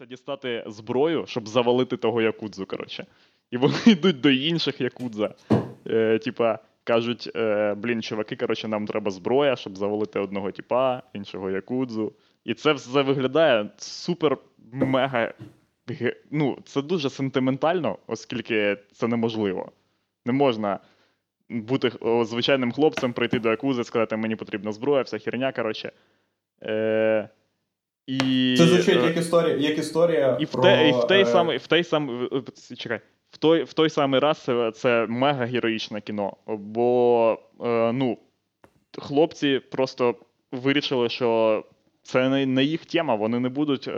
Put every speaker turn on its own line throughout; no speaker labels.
намагаються дістати зброю, щоб завалити того якудзу, коротше. І вони йдуть до інших якудза. Е, типа, кажуть: е, блін, чуваки, коротше, нам треба зброя, щоб завалити одного типа, іншого якудзу. І це все виглядає супер мега. Ну, це дуже сентиментально, оскільки це неможливо. Не можна бути звичайним хлопцем, прийти до якузи, сказати, мені потрібна зброя, вся херня, коротше. Е, і,
Це звучить
е,
як історія, як історія
і в,
про,
те, і в той
е,
самий, в той самий, чекай, в той, в той самий раз це, це мега героїчне кіно. Бо е, ну, хлопці просто вирішили, що це не, не їх тема, вони не будуть,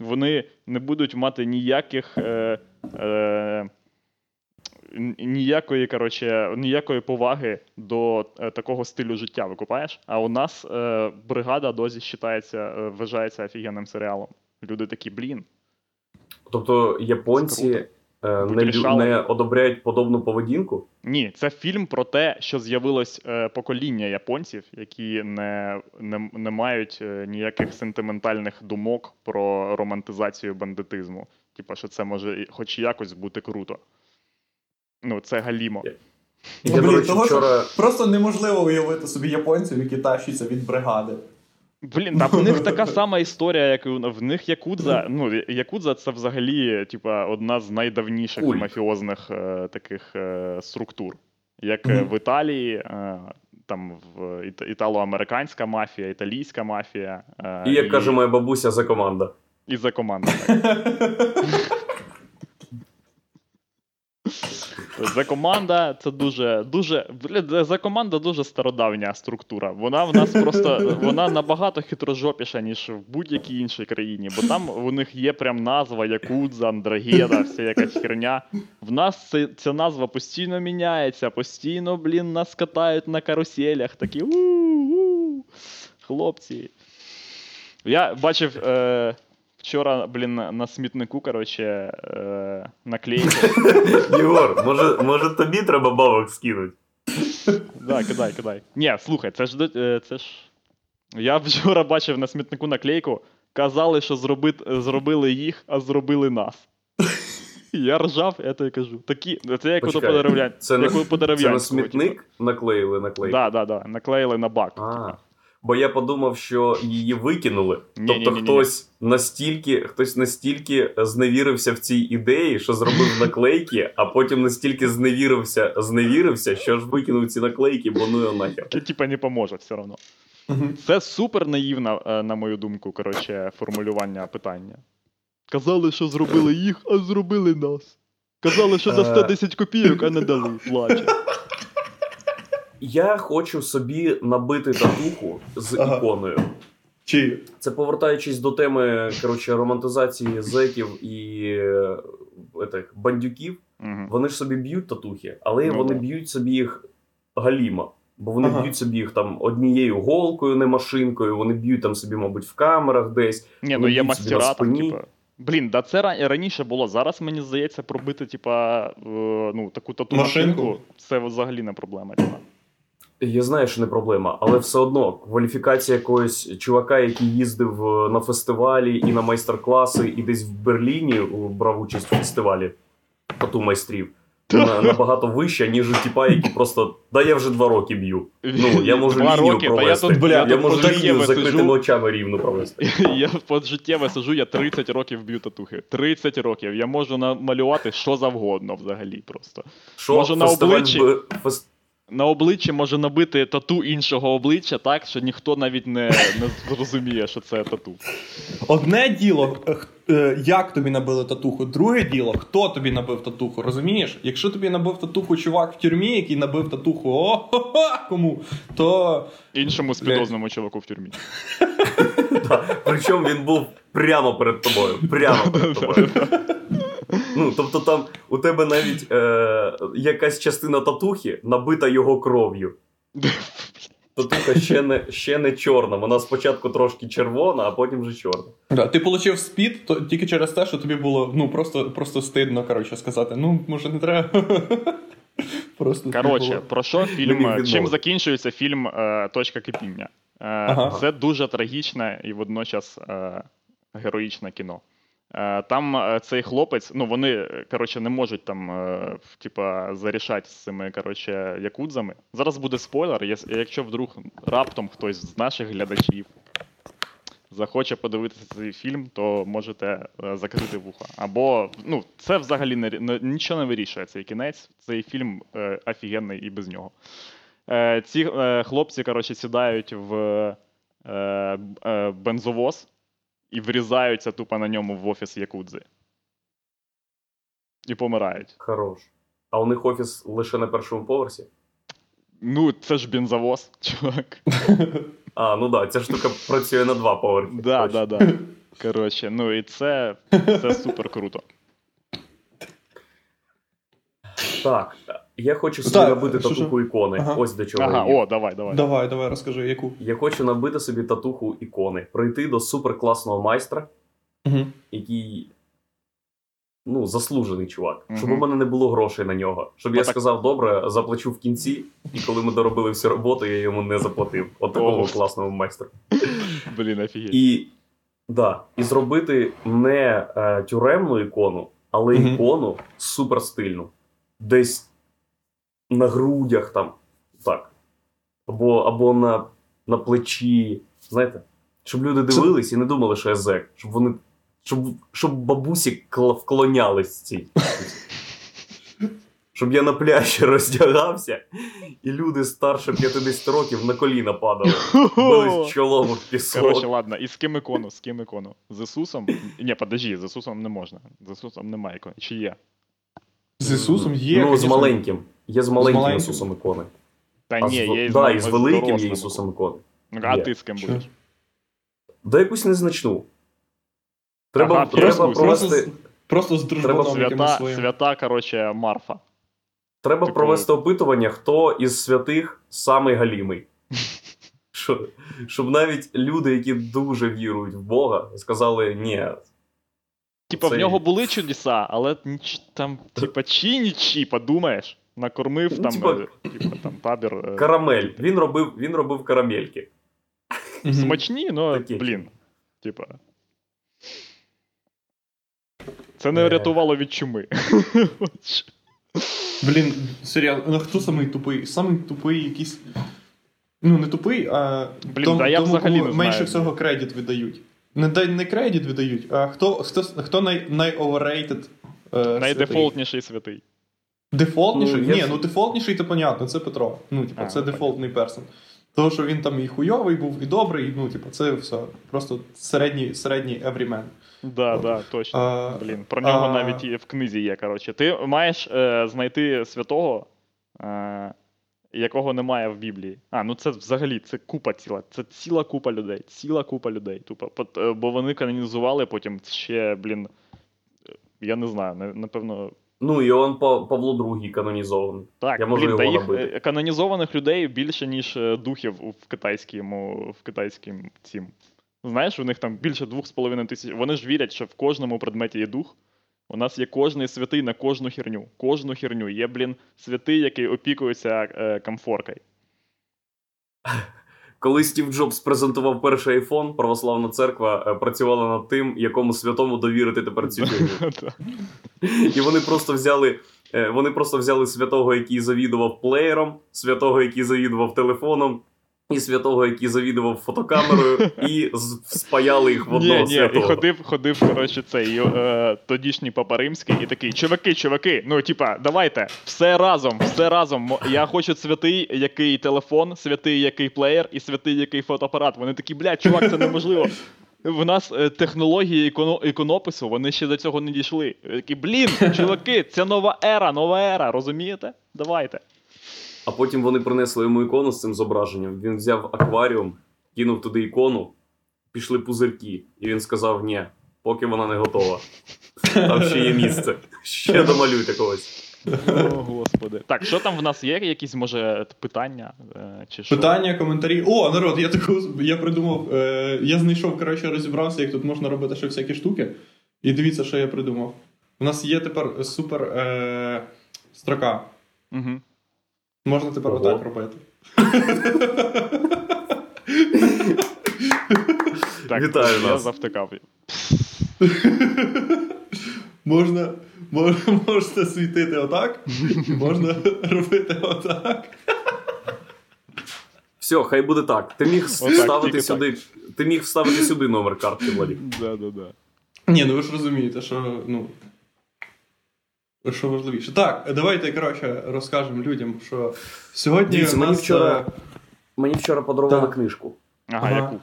вони не будуть мати ніяких. Е, е, Ніякої, коротше, ніякої поваги до е, такого стилю життя викупаєш. А у нас е, бригада досі вважається, е, вважається офігенним серіалом. Люди такі, блін,
Тобто японці е, не одобряють подобну поведінку.
Ні, це фільм про те, що з'явилось е, покоління японців, які не, не, не мають е, ніяких сентиментальних думок про романтизацію бандитизму. Типа, що це може хоч якось бути круто. Ну, це галімо.
Я,
Ну, блін, того, що
вчора.
Просто неможливо уявити собі японців, які тащаться від бригади.
Блін, та в них така сама історія, як і в них Якудза. Ну, Якудза це взагалі, типа, одна з найдавніших
Культ.
мафіозних е, таких е, структур. Як
Мгм.
в Італії, е, там в іта- італо-американська мафія, італійська мафія. е,
І як каже моя бабуся, за команда.
і за команда. Так. За команда це дуже, дуже. За команда дуже стародавня структура. Вона в нас просто вона набагато хитрожопіша, ніж в будь-якій іншій країні, бо там у них є прям назва Якудза, Андрагеда, вся якась херня. В нас це, ця назва постійно міняється, постійно, блін, нас катають на каруселях. Такі у-у, хлопці. Я бачив. Е, Вчора, блін, на, смітнику, коротше, е, наклейку.
Єгор, може, може тобі треба бабок скинути?
Да, кидай, кидай. Ні, слухай, це ж е, це ж. Я вчора бачив на смітнику наклейку. Казали, що зроби, зробили їх, а зробили нас. Я ржав, я тобі кажу. Такі, це як ото
Почекай. Це, на,
як у
це на
подерев'янського,
смітник наклеїли наклейку?
Так, так, так. Наклеїли на бак.
А. бо я подумав, що її викинули. Тобто хтось настільки, хтось настільки зневірився в цій ідеї, що зробив наклейки, а потім настільки зневірився, зневірився, що ж викинув ці наклейки, бо ну його нахер.
Це, типа, не поможе все одно. Це супер наївна, е, на мою думку, коротше, формулювання питання. Казали, що зробили їх, а зробили нас. Казали, що
Е.
дасте 10 копійок, а не дали. Плаче.
Я хочу собі набити татуху з
Ага.
іконою.
Чи
Це повертаючись до теми коротше, романтизації зеків і е, етих, бандюків,
Мгм.
вони ж собі б'ють татухи, але
Ну,
вони
да.
б'ють собі їх галіма. Бо вони
Ага.
б'ють собі їх там однією голкою, не машинкою, вони б'ють там собі, мабуть, в камерах десь.
Ні, ну є мастера там, типа. Блін, да це раніше було. Зараз мені здається, пробити, типа, е, ну, таку тату
Машинку?
машинку, це взагалі не проблема. Типа.
Я знаю, що не проблема, але все одно кваліфікація якогось чувака, який їздив е, на фестивалі і на майстер-класи, і десь в Берліні брав участь в фестивалі тату майстрів. Набагато вища, ніж у тіпа, які просто да я вже два роки б'ю. Ну, я можу
Два
лінію
роки, та я
провести.
тут,
Бля,
я
я можу лінію закритими очами рівно провести.
я по життєве сижу, я 30 років б'ю татухи. 30 років. Я можу намалювати що завгодно взагалі просто.
Що
Може, на
фестиваль
обличчі?
Б- фес-
На обличчі може набити тату іншого обличчя, так, що ніхто навіть не, не зрозуміє, що це тату.
одне діло, е, як тобі набили татуху, друге діло, хто тобі набив татуху, розумієш? Якщо тобі набив татуху чувак в тюрмі, який набив татуху о кому, то
Іншому спідозному чуваку в тюрмі.
Причому він був прямо перед тобою. Прямо перед тобою. Ну, тобто там у тебе навіть е, якась частина татухи набита його кров'ю. Татуха ще не, ще не чорна. Вона спочатку трошки червона, а потім вже чорна.
да, ти отримав спід то, тільки через те, що тобі було ну просто, просто стидно коротше, сказати, ну може не треба. Просто
Коротше,
було.
про що фільм? Чим закінчується фільм е, Точка кипіння? Е,
Ага.
Це дуже трагічне і водночас е, героїчне кіно. Е, Там е, цей хлопець, ну вони, е, коротше, не можуть там, типа, зарішати з цими, коротше, якудзами. Зараз буде спойлер, якщо вдруг раптом хтось з наших глядачів захоче подивитися цей фільм, то можете закрити вуха. Або, ну, це взагалі не, нічого не вирішує цей кінець. Цей фільм офігенний і без нього. Ці хлопці, коротше, сідають в бензовоз і врізаються тупо на ньому в офіс Якудзи. І помирають.
Хорош. А у них офіс лише на першому поверсі?
Ну, це ж бензовоз, чувак.
А, ну да, ця штука працює на два поверхи.
Да, да, да. Коротше, ну і це, це супер круто.
Так, я хочу собі
Так,
набити
що,
татуху ікони.
Ага.
Ось до чого.
Ага,
я
о, давай, давай.
Давай, давай, розкажи, яку.
Я хочу набити собі татуху ікони, прийти до суперкласного майстра,
Угу.
який. Ну, заслужений чувак. Щоб у мене не було грошей на нього. Щоб я
Отак.
сказав, добре, заплачу в кінці, і коли ми доробили всю роботу, я йому не заплатив. От такого
Ого.
класного майстра.
Блін, офігеть.
І, да, і зробити не е, тюремну ікону, але
Мгм.
ікону супер стильну. Десь на грудях там. Так. Або, або на, на плечі. Знаєте? Щоб люди дивились і не думали, що я зек. Щоб вони. Щоб, щоб бабусі вклонялись цій. Щоб я на пляжі роздягався, і люди старше 50 років на коліна падали. Бились чолом в пісок.
Коротше, ладно, і з ким ікону? З ким ікону? З Ісусом? Ні, подожди, з Ісусом не можна. З Ісусом немає ікони. Чи є?
З Ісусом є.
Ну, з маленьким. Є з маленьким,
маленьким?
Ісусом ікони.
Та
А
ні,
з,
є
да, і з
з
великим є. Ісусом ікони.
Ну, А
Є.
ти з ким будеш?
Да якусь незначну. Треба,
Ага,
треба,
просто-
Просто,
провести,
з- просто з дружбаном
Свята,
своїм.
свята, коротше, Марфа.
треба
типу-
провести опитування, хто із святих самий галімий. Що, щоб навіть люди, які дуже вірують в Бога, сказали ні.
Типа, в нього були чудеса, але ніч, там, типа, чи нічі, подумаєш, накормив
Ну,
там,
типа-
е, типа, там табір. е,
Карамель. Він робив, він робив карамельки.
Смачні,
Такі.
блін. Типа. Це не
Е.
врятувало від чуми.
Блін, серіал, ну хто самий тупий? Самий тупий якийсь. Ну, не тупий, а
Блін,
тому,
та я
тому
взагалі
кому
не
менше
знаю.
всього кредит видають. Не, не кредит видають, а хто, хто, хто най, най-overrated е?
Найдефолтніший святий.
Дефолтніший?
Ну,
Ні,
ж-
ну дефолтніший, то понятно, це Петро. Ну, типу,
А,
це
ну,
дефолтний персон. Того, що він там і хуйовий був, і добрий, ну, типу, це все. Просто середній, середній everyman.
Да, да, точно.
А,
Блін, про нього
а-
навіть і в книзі є. Коротше. Ти маєш е, знайти святого, е, якого немає в Біблії. А, ну це взагалі це купа ціла. Це ціла купа людей. Ціла купа людей. Тупо. Е, Бо вони канонізували потім ще, блін. е, Я не знаю, напевно.
Ну, Іоанн Па- Павло II канонізований.
Так,
Я можу
блін,
його
та їх
набити.
е, канонізованих людей більше, ніж е, духів в китайському, в китайському цім. Знаєш, у них там більше двох з половиною тисяч. Вони ж вірять, що в кожному предметі є дух. У нас є кожний святий на кожну херню. Кожну херню. Є, блін, святий, який опікується е, комфоркою.
Коли Стів Джобс презентував перший айфон, православна церква е, працювала над тим, якому святому довірити тепер цю фігню. І вони просто взяли. е, Вони просто взяли святого, який завідував плеєром, святого, який завідував телефоном, і святого, який завідував фотокамерою, і спаяли їх в
Ні,
одного
ні, і ходив, ходив, коротше, цей е, тодішній папа римський і такий: чуваки, чуваки, ну типа, давайте, все разом, все разом. Я хочу святий, який телефон, святий, який плеєр і святий, який фотоапарат. Вони такі, блядь, чувак, це неможливо. В нас е, технології іконо, іконопису, вони ще до цього не дійшли. Такі, блін, чуваки, це нова ера, нова ера, розумієте? Давайте.
А потім вони принесли йому ікону з цим зображенням. Він взяв акваріум, кинув туди ікону, пішли пузирки. І він сказав: ні, поки вона не готова. Там ще є місце. Ще домалюйте когось.
О, господи. Так, що там в нас є? Якісь, може, питання? е, Чи що?
Питання, коментарі. О, народ, я таку я придумав. Е, я знайшов, коротше, розібрався, як тут можна робити ще всякі штуки. І дивіться, що я придумав. У нас є тепер супер е, строка.
Угу.
Можна тепер
Ого.
отак робити.
Так,
Вітаю
я
нас.
завтикав.
Можна, можна, можна світити отак, і можна робити отак.
Все, хай буде так. Ти міг
Отак,
вставити сюди. Ти міг вставити сюди номер картки, Владик.
Да, да, да.
Ні, ну ви ж розумієте, що ну. Що важливіше. Так, давайте, коротше, розкажемо людям, що сьогодні.
Дивіться,
у
мені
нас,
вчора-
е,
Мені вчора подарували
Так.
книжку.
Ага,
Ага.
яку?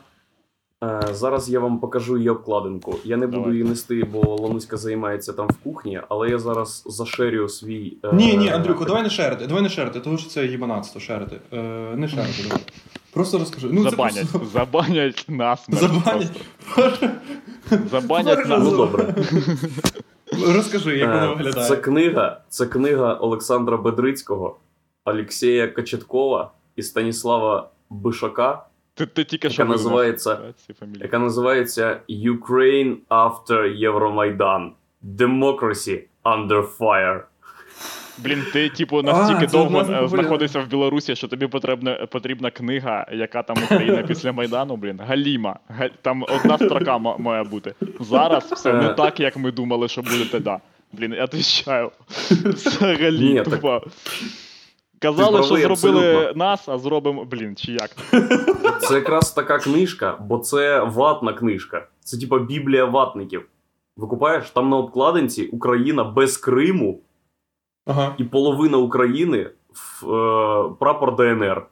Е, зараз я вам покажу її обкладинку. Я не буду
Давай.
її нести, бо Лануська займається там в кухні, але я зараз зашерю свій. е,
Ні, ні, Андрюхо, давай не шерити, давай не шерити, тому що це їбанатство шерити. Е, не шерити, давай. Просто розкажи. Ну, це
забанять.
просто-
Забанять нас.
Забанять.
Забанять нас.
Ну добре.
Розкажи, як
Е,
виглядає.
Це книга, це книга Олександра Бедрицького, Олексія Качеткова і Станіслава Бишака,
Ти, ти тільки
Яка
що
називається- яка називається Ukraine After Євромайдан. Democracy Under Fire.
Блін, ти, типу, настільки
А,
довго знаходишся в Білорусі, що тобі потрібна, потрібна книга, яка там Україна після Майдану, блін. Галіма. Га- Там одна строка ма- має бути. Зараз все не
Е.
так, як ми думали, що буде тоді. Блін, я відповідаю. Взагалі,
Ні,
тупо. Казали, що зробили
абсолютно.
нас, а зробимо, блін, чи як?
Це якраз така книжка, бо це ватна книжка. Це типа Біблія ватників. Викупаєш, там на обкладинці Україна без Криму
Ага.
і половина України в е, прапор ДНР.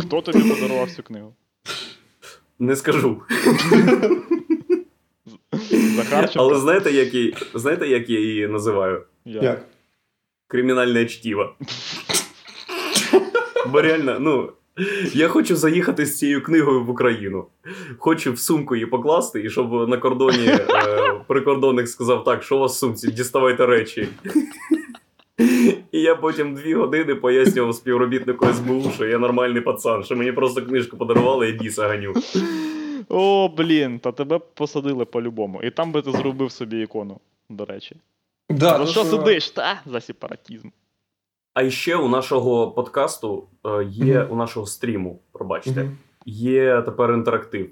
Хто тобі подарував цю книгу?
Не скажу.
Захарченко?
Але знаєте, як її, знаєте, як я її називаю?
Як?
Кримінальне чтіво. Бо реально, ну. Я хочу заїхати з цією книгою в Україну. Хочу в сумку її покласти, і щоб на кордоні е, прикордонник сказав: так, що у вас в сумці, діставайте речі. І я потім дві години пояснював співробітнику СБУ, що я нормальний пацан, що мені просто книжку подарували і біса ганю.
О, блін, та тебе посадили по-любому. І там би ти зробив собі ікону, до речі.
Да, ну
що сидиш? Та за сепаратізм.
А ще у нашого подкасту е, є, у нашого стріму, пробачте,
Мгм.
є тепер інтерактив.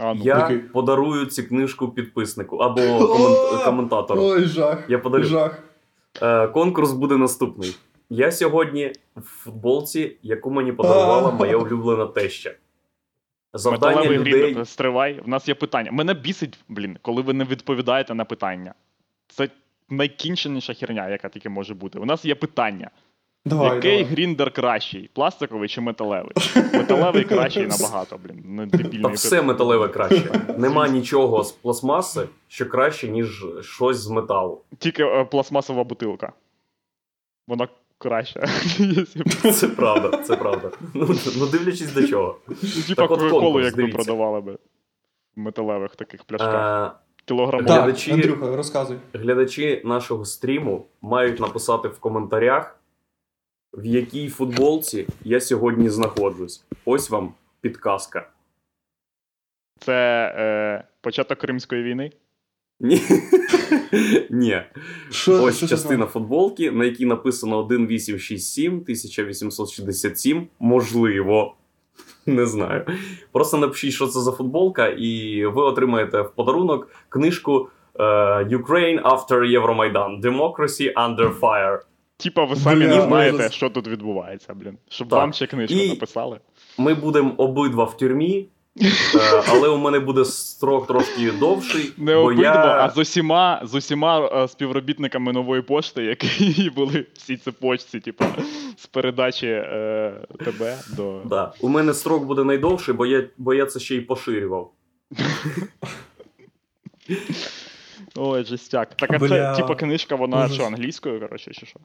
А, ну.
Я
Який?
подарую цю книжку підписнику або комент- коментатору.
Ой, жах.
Я подарю.
Жах.
Е, конкурс буде наступний. Я сьогодні в футболці, яку мені подарувала моя улюблена теща. Завдання
Металевий
людей.
грін, стривай. В нас є питання. Мене бісить, блін, коли ви не відповідаєте на питання. Це найкінченіша херня, яка тільки може бути. У нас є питання.
Давай,
Який
давай.
гріндер кращий? Пластиковий чи металевий? Металевий кращий набагато, блін. Не
Та все металеве краще. Нема нічого з пластмаси, що краще, ніж щось з металу.
Тільки е, пластмасова бутилка. Вона краща.
Це правда, це правда. Ну, ну дивлячись до чого.
Типа
от
Кока-Колу,
конкурс,
якби продавали би в металевих таких пляшках.
Е,
Кілограмових.
Так,
Глядачі-
Андрюха, розказуй.
глядачі нашого стріму мають написати в коментарях, в якій футболці я сьогодні знаходжусь. Ось вам підказка.
Це е, початок Кримської війни.
Ні. Ні.
Що,
Ось
що це
частина
значить?
футболки, на якій написано 1867 1867. Можливо. Не знаю. Просто напишіть, що це за футболка, і ви отримаєте в подарунок книжку е, Ukraine After Євромайдан. Democracy Under Fire.
Типа, ви самі
Бля,
не знаєте,
ужас.
що тут відбувається, блін. Щоб
Так.
вам ще книжку
І-
написали.
Ми будемо обидва в тюрмі, е, але у мене буде строк трошки довший.
Не
бо
обидва,
я...
а з усіма, з усіма е, співробітниками нової пошти, які були в цій цепочці, типа, з передачі е, тебе до.
Да. У мене строк буде найдовший, бо я, бо я це ще й поширював.
Ой, жестяк. Так, а
Бля.
це, типа, книжка, вона
Ужас.
що, англійською, коротше, чи що?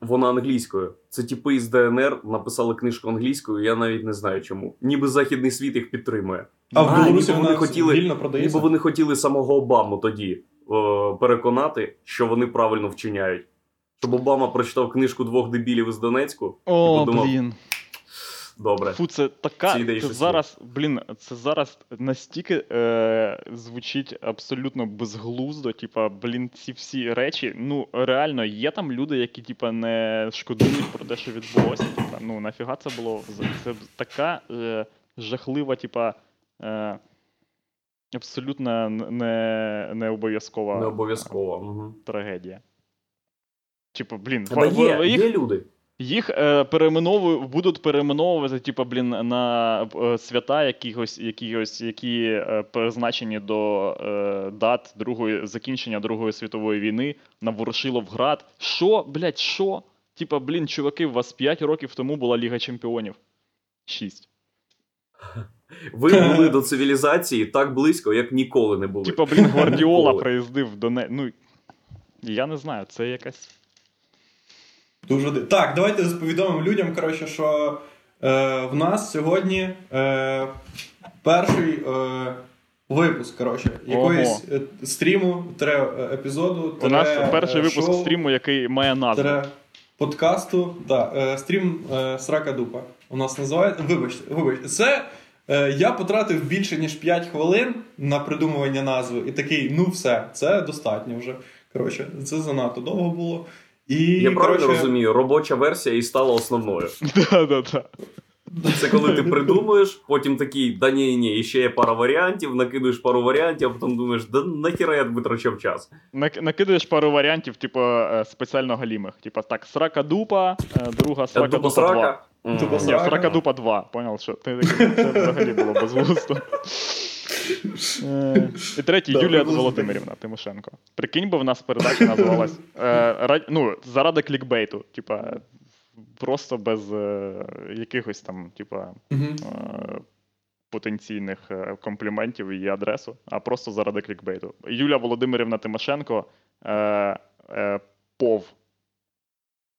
Вона англійською. Це типи із ДНР написали книжку англійською, я навіть не знаю чому. Ніби західний світ їх підтримує.
А в Білорусі
ніби вони хотіли-
вільно продається?
Ніби вони хотіли самого Обаму тоді о, переконати, що вони правильно вчиняють. Щоб Обама прочитав книжку двох дебілів із Донецьку.
О,
і подумав,
блін.
Добре.
Фу, це така. Це зараз, блін, це зараз настільки е, звучить абсолютно безглуздо. Типа, блін, ці всі речі. Ну, реально, є там люди, які, типа, не шкодують про те, що відбулося. Типа, ну нафіга це було? Це така е, жахлива, типа. Е, Абсолютно не, не обов'язкова
Не обов'язково. Угу.
трагедія. Типу, блін,
Але є,
їх,
є люди.
Їх е, переименовують, будуть переименовувати, типу, блін, на е, свята якихось, якихось, які е, призначені до е, дат другої, закінчення Другої світової війни на Ворошиловград. Що, блядь, що? Типа, блін, чуваки, у вас 5 років тому була Ліга Чемпіонів. 6.
Ви були до цивілізації так близько, як ніколи не були.
Типа, блін, Гвардіола приїздив до не. Ну, я не знаю, це якась.
Дуже Так, давайте повідомимо людям, коротше, що е, в нас сьогодні е, перший е, випуск, коротше, якоїсь е, стріму, тире е, епізоду.
У нас перший
е,
випуск
шоу,
стріму, який має назву.
тире подкасту. Да, е, стрім е, Срака Дупа. У нас називається. Вибачте, вибачте, це. Я потратив більше ніж 5 хвилин на придумування назви, і такий, ну все, це достатньо вже. Коротше, це занадто довго було. І,
Я правильно розумію, робоча версія і стала основною.
Да-да-да.
Це коли ти придумуєш, потім такий, да ні, ні, і ще є пара варіантів, накидуєш пару варіантів, а потім думаєш, да нахіра я витрачав час.
Нак- Накидаєш пару варіантів, типу, е, спеціально галімих. Типа так, срака дупа, е, друга срака
Дупа
дупа 2.
срака. М.
Дупа
Ні,
срака.
дупа 2, поняв, що ти це взагалі було безглусто. Е, І третій Юлія Володимирівна Тимошенко. Прикинь, би в нас передача називалась е, ну, заради клікбейту. Типа, просто без е, якихось там, типа, потенційних компліментів і її адресу, а просто заради клікбейту. Юлія Володимирівна Тимошенко. Е, е, Пов.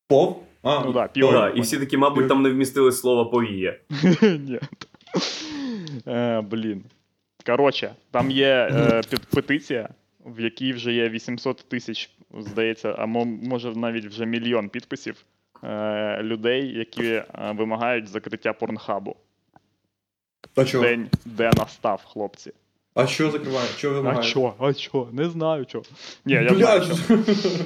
Пов? А,
Ну да,
Ну,
пів.
да, і всі такі, мабуть, там не вмістили слово повіє.
Ні. Блін. Коротше, там є е, петиція, в якій вже є 800 тисяч, здається, а може навіть вже мільйон підписів е, людей, які е, вимагають закриття порнхабу.
А чого?
День, де настав, хлопці.
А що закриває? Що
А
вимагає?
чо? А чо? Не знаю чо. Ні, я знаю чо.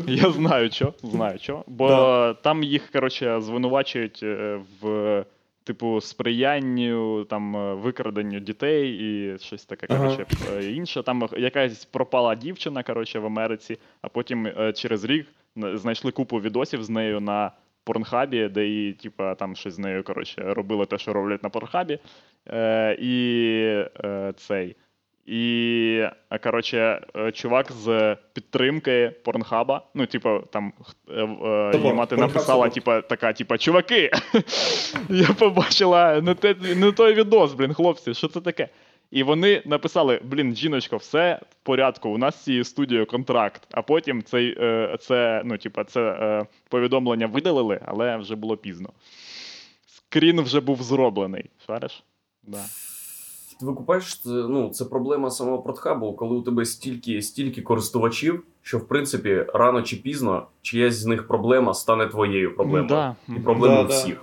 Я знаю що. Знаю що. Бо
Да.
там їх, коротше, звинувачують е, в. Типу, сприянню там е, викраденню дітей і щось таке, коротше, е, інше. Там якась пропала дівчина, коротше, в Америці, а потім е, через рік знайшли купу відосів з нею на порнхабі, де її, типу, там щось з нею, коротше, робили те, що роблять на порнхабі. Е, і е, цей. І, е, коротше, е, чувак з підтримки Порнхаба, ну, типу, там е, її мати написала, типа, така, типа, чуваки, я побачила не, те, не той відос, блін, хлопці, що це таке? І вони написали: блін, жіночко, все в порядку, у нас з цією студією контракт. А потім цей, е, це, ну, типа, це е, повідомлення видалили, але вже було пізно. Скрін вже був зроблений. Шариш? Да.
Ти викупаєш, це, ну, це проблема самого Протхабу, коли у тебе стільки, стільки користувачів, що в принципі рано чи пізно чиясь з них проблема стане твоєю проблемою.
Да.
І проблемою
Да, да.
всіх.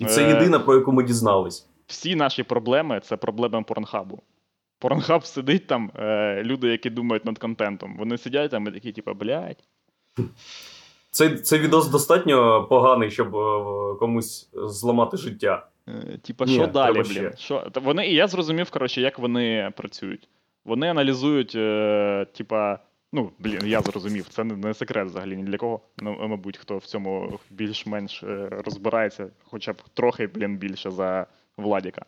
І це
Е.
єдина, про яку ми дізнались.
всі наші проблеми це проблеми порнхабу. Порнхаб сидить там, е, люди, які думають над контентом. Вони сидять там і такі, типу, блядь.
Цей, цей відос достатньо поганий, щоб е, комусь зламати життя.
Е, Типа,
Ні,
що далі, блін? Що? Вони, і я зрозумів, коротше, як вони працюють. Вони аналізують, е, типа, ну, блін, я зрозумів, це не, секрет взагалі ні для кого. Ну, мабуть, хто в цьому більш-менш е, розбирається, хоча б трохи, блін, більше за Владіка.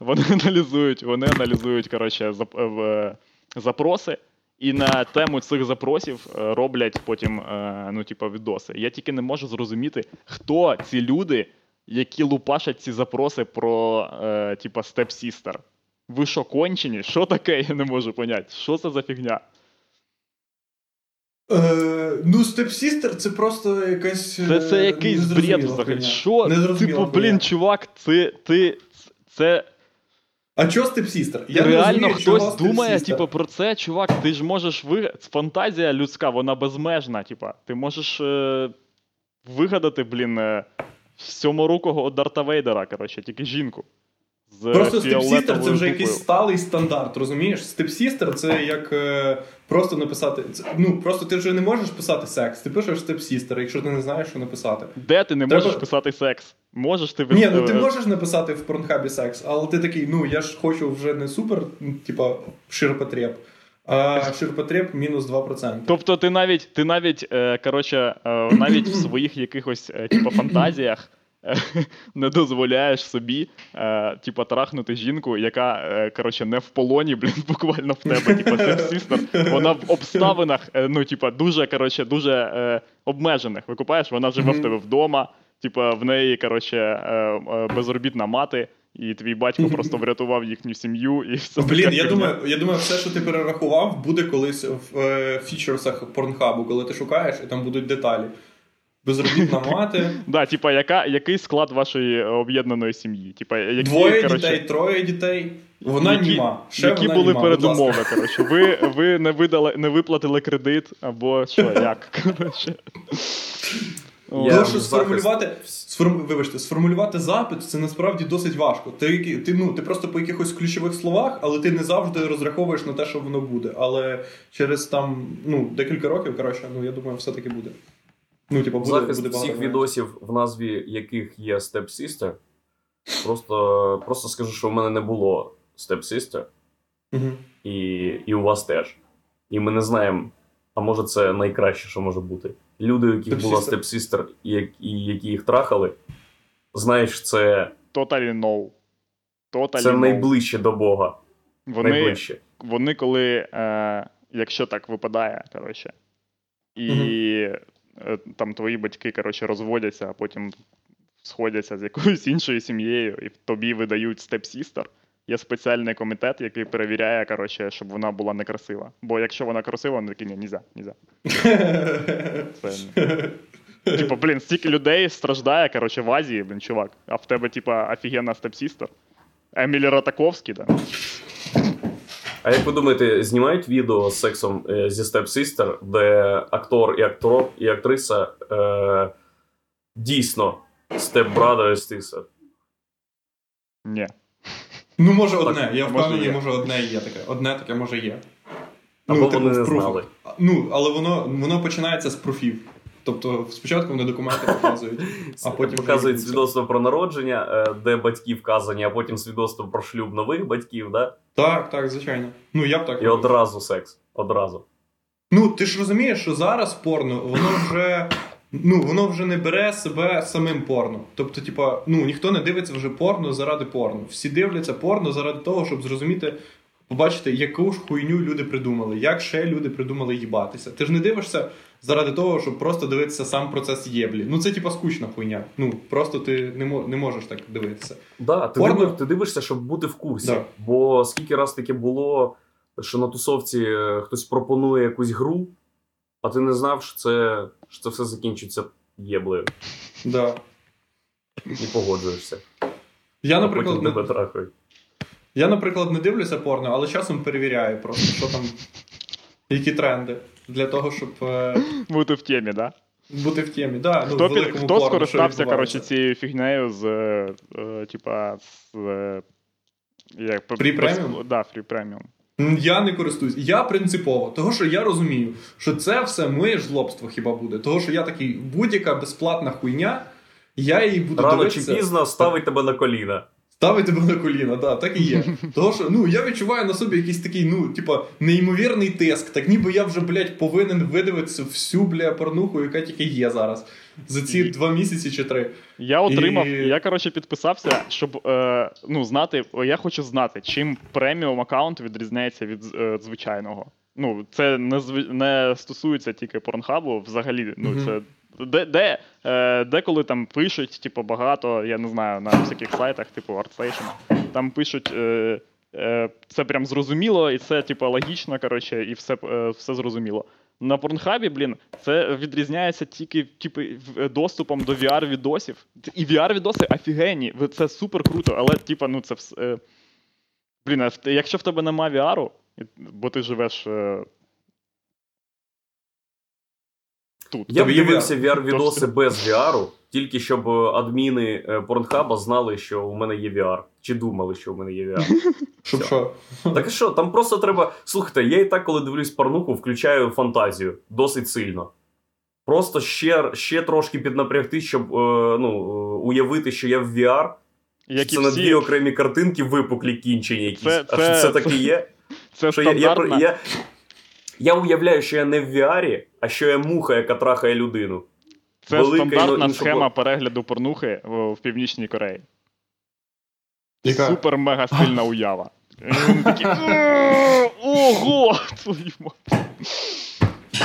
Вони аналізують, вони аналізують, коротше, е, запроси. І на тему цих запросів е, роблять потім е, ну, типу, відоси. Я тільки не можу зрозуміти, хто ці люди, які лупашать ці запроси про е, типа Step Sister. Ви що, кончені? Що таке? Я не можу поняти. Що це за фігня?
Е, ну, Step Sister це просто якась.
Це, це
е,
якийсь
незрозуміла
бред взагалі. Що? Типу, блін, чувак, це, ти, це
А чого Step Sister? Я
реально
розумію,
хтось думає, типу, про це, чувак, ти ж можеш ви... Фантазія людська, вона безмежна, типа. Ти можеш е... вигадати, блін, е... сьоморукого от Дарта Вейдера, коротше, тільки жінку. з
Просто stepsister це вже якийсь сталий стандарт, розумієш? Stepsister це як е, просто написати. Це, ну просто ти вже не можеш писати секс, ти пишеш stepsister, якщо ти не знаєш, що написати.
Де ти не
Треба-
можеш писати секс? Можеш ти
Ні, ну ти можеш написати в Pornhub і секс, але ти такий, ну я ж хочу вже не супер, ну, типа, ширпотреб, ширпотреб мінус 2%.
Тобто ти навіть ти навіть е, коротше, е, навіть в своїх якихось е, типу, фантазіях не дозволяєш собі е, типу, трахнути жінку, яка е, коротше, не в полоні, блін, буквально в тебе, типу, stepsister. Вона в обставинах, е, ну, типу, дуже, коротше, дуже обмежених. Викупаєш, вона живе в тебе вдома, типу, в неї, коротше, безробітна мати. І твій батько просто врятував їхню сім'ю і все.
Блін, я думаю, я думаю, все, що ти перерахував, буде колись в е, фічерсах порнхабу, коли ти шукаєш, і там будуть деталі. Безробітна мати,
Да, типа, яка, який склад вашої об'єднаної сім'ї? Типа, які,
двоє
коротше,
дітей, троє дітей. Вона
які,
німа. Ще
які
вона
були
німа,
передумови, коротше. Ви, ви не видали, не виплатили кредит, або що, як? Коротше.
Я
Тому що сформулювати, сформ, вибачте, сформулювати запит це насправді досить важко. Ти, ти, ну, ти просто по якихось ключових словах, але ти не завжди розраховуєш на те, що воно буде. Але через там ну, декілька років, коротше, ну я думаю, все-таки буде. Ну, типу, буде,
Захист
буде
всіх відосів, в назві яких є Step Sister. Просто, просто скажу, що в мене не було Step Sister,
Мгм.
і, і у вас теж. І ми не знаємо, а може це найкраще, що може бути. Люди, у яких була stepsister, і, і які їх трахали, знаєш, це,
Totally no. Totally
це
no.
найближче до Бога.
Вони,
Найближче.
вони коли, е, якщо так випадає, коротше, і е, там твої батьки, коротше, розводяться, а потім сходяться з якоюсь іншою сім'єю, і тобі видають stepsister. Є спеціальний комітет, який перевіряє, коротше, щоб вона була некрасива. Бо якщо вона красива, вони такі, ні, нельзя, нельзя. Це... Типа, блін, стільки людей страждає, коротше, в Азії, блін, чувак. А в тебе, типа, офігенна stepsister. Емілі Ратаковскі, да?
А як ви думаєте, знімають відео з сексом е, зі stepsister, де актор і актор, і актриса е, дійсно Brother і Sister?
Ні.
Ну, може, одне. Я
може,
впевнений,
є.
може, одне є таке. Одне таке може є.
Або
типу,
вони не знали.
Ну, але воно, воно починається з пруфів. Тобто, спочатку вони документи показують, а потім
показують свідоцтво про народження, е, де батьки вказані, а потім свідоцтво про шлюб нових батьків, да?
Так, так, звичайно. Ну, я б так.
і одразу секс. Одразу.
Ну, ти ж розумієш, що зараз порно, воно вже. Ну, воно вже не бере себе самим порно. Тобто, типа, ну ніхто не дивиться вже порно заради порно. Всі дивляться порно заради того, щоб зрозуміти, побачити, яку ж хуйню люди придумали, як ще люди придумали їбатися. Ти ж не дивишся заради того, щоб просто дивитися сам процес єблі. Ну це типа скучна хуйня. Ну просто ти не, мо- не можеш так дивитися.
Да, ти,
Порно-
ти дивишся, щоб бути в курсі.
Да.
Бо скільки раз таке було, що на тусовці е, хтось пропонує якусь гру, а ти не знав, що це, що це все закінчиться єблею.
Да.
І погоджуєшся.
Я,
а
наприклад,
потім
не,
тебе
я, наприклад, не дивлюся порно, але часом перевіряю просто, що там, які тренди. Для того, щоб е,
Бути в темі, да?
бути в темі. Да, ну,
Хто,
в
під, хто
порно,
скористався, коротше, цією фігнею з, е, е, типа, з. е, Як,
Free Premium?
Да, фрі преміум.
Я не користуюсь. Я принципово, того що я розумію, що це все моє жлобство хіба буде. Того, що я такий будь-яка безплатна хуйня, я її буду
Рано чи пізно ставить тебе на коліна.
Ставить тебе на коліна, да, так і є. Того, що ну я відчуваю на собі якийсь такий, ну, типа, неймовірний тиск. Так ніби я вже, блядь, повинен видивитися всю, бля, порнуху, яка тільки є зараз. За ці
І-
два місяці чи три.
Я отримав,
І-
я коротше підписався, щоб е, ну, знати, я хочу знати, чим преміум аккаунт відрізняється від е, звичайного. Ну, це не, зв- не стосується тільки порнхабу, взагалі. Ну,
Мгм.
це де, де, е, деколи там пишуть, типу, багато, я не знаю, на всяких сайтах, типу ArtStation, там пишуть. Е, е, це прям зрозуміло, і це, типу, логічно, коротше, і все, е, все зрозуміло. На порнхабі, блін, це відрізняється тільки типу, доступом до VR-відосів. І VR-відоси офігенні. Це супер круто, але, типа, ну це все. Е... Блін, якщо в тебе нема VR, бо ти живеш. Е... тут.
Я б дивився
VR?
VR-відоси без VR, тільки щоб е, адміни е, Порнхаба знали, що у мене є VR. Чи думали, що у мене є VR.
Щоб що?
Так що, там просто треба. Слухайте, я і так, коли дивлюсь порнуху, включаю фантазію досить сильно. Просто ще, ще трошки піднапрягти, щоб е, ну, е, уявити, що я в VR.
Як і
це на дві окремі картинки випуклі кінчені якісь.
Це-
а
це-
що це таке є?
це
Що я, я, я, я уявляю, що я не в VR, а що я муха, яка трахає людину.
це
велика
стандартна схема перегляду порнухи в, в Північній Кореї.
Яка?
Супер мега сильна уява. Вони такі. «Е, Ого! Твою мать.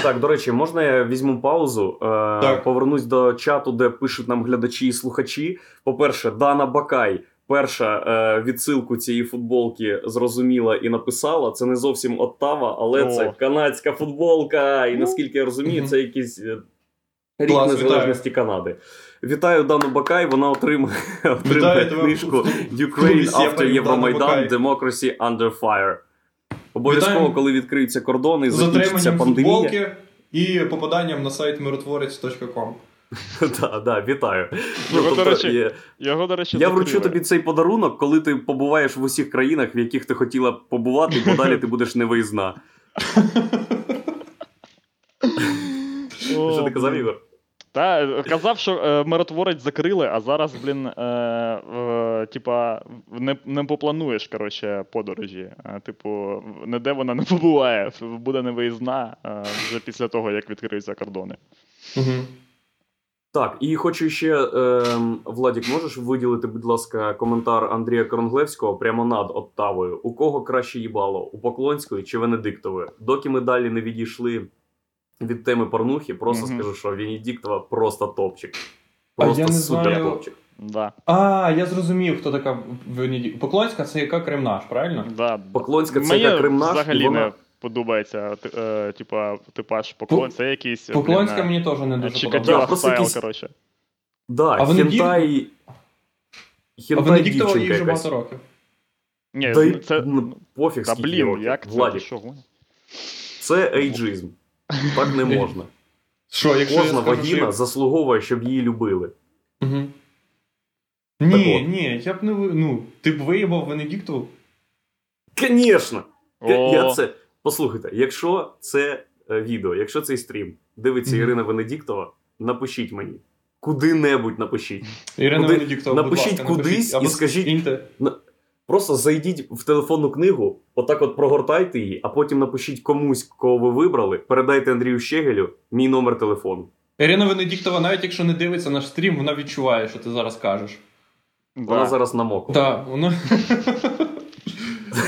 Так, до речі, можна я візьму паузу, е,
Так.
повернусь до чату, де пишуть нам глядачі і слухачі. По-перше, Дана Бакай. Перша е, відсилку цієї футболки зрозуміла і написала. Це не зовсім Оттава, але
О.
це канадська футболка. І наскільки я розумію, це якийсь е, рік
Клас,
незалежності Канади. Вітаю Дану Бакай. Вона отримує, отримує
Вітаю
книжку Ukraine after Євромайдан. Democracy Under Fire. Обов'язково, коли відкриються кордони,
З
закінчиться пандемія.
футболки і попаданням на сайт миротворець.com.
Так, да, вітаю.
Його,
тобто,
до речі,
є-
Його, до речі,
я вручу тобі цей подарунок, коли ти побуваєш в усіх країнах, в яких ти хотіла побувати, бо далі ти будеш невиїзна. Що ти казав. Ігор?
Та казав, що е, миротворець закрили, а зараз, блін, е, е, типа, не, не поплануєш, коротше, подорожі. Е, типу, ніде вона не побуває, буде невиїзна е, вже після того, як відкриються кордони.
Угу.
Так, і хочу ще, е, Владік, можеш виділити, будь ласка, коментар Андрія Коронглевського прямо над Оттавою. У кого краще їбало? У Поклонської чи Венедиктової? Доки ми далі не відійшли від теми порнухи, просто
Мгм.
скажу, що Венедиктова просто топчик. Просто супер топчик.
Да,
А, я зрозумів, хто така Венедік. Поклонська це яка Кремнаш, правильно?
да.
Поклонська це
Мені
яка Кремнаш,
взагалі
і вона...
не подобається, ти- е, типа, типаж поклон, це якийсь.
Поклонська
е,
мені теж не дуже подобається.
Да,
стайл, коротше.
Да,
А
хентай...
А
Хентай
Венедіктова їй вже багато років.
Ні,
Та
це.
ну, пофіг,
Та блін,
років.
як це? Що,
це ейджизм. Так не можна.
Що, якщо
Кожна
скажу,
вагіна
що...
заслуговує, щоб її любили.
Угу. Ні,
от.
ні, я б не ви... Ну, ти б виїбав Венедіктову?
Звісно! Я, я це. Послухайте, якщо це е, відео, якщо цей стрім дивиться
Мгм.
Ірина Венедіктова, напишіть мені. Куди-небудь напишіть.
Ірина
Куди-
Венедіктова, будь
напишіть
ласка,
кудись
напишіть.
і скажіть-
скиньте.
Просто зайдіть в телефонну книгу, отак от прогортайте її, а потім напишіть комусь, кого ви вибрали, передайте Андрію Щегелю мій номер телефону.
Ірина Венедіктова, навіть якщо не дивиться наш стрім, вона відчуває, що ти зараз кажеш.
Вона
да.
зараз намокла.
Так, вона.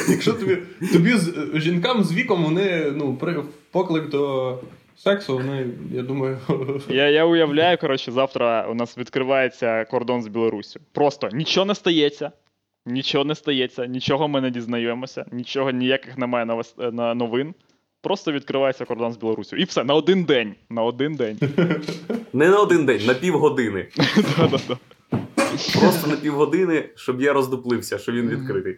Якщо тобі, тобі з, жінкам з віком вони, ну, при поклик до сексу, вони, я думаю.
Я, я уявляю, коротше, завтра у нас відкривається кордон з Білоруссю. Просто нічого не стається. Нічого не стається, нічого ми не дізнаємося, нічого, ніяких немає новос- на новин. Просто відкривається кордон з Білоруссю. І все, на один день. На один день.
Не на один день, на півгодини. Просто на півгодини, щоб я роздуплився, що він відкритий.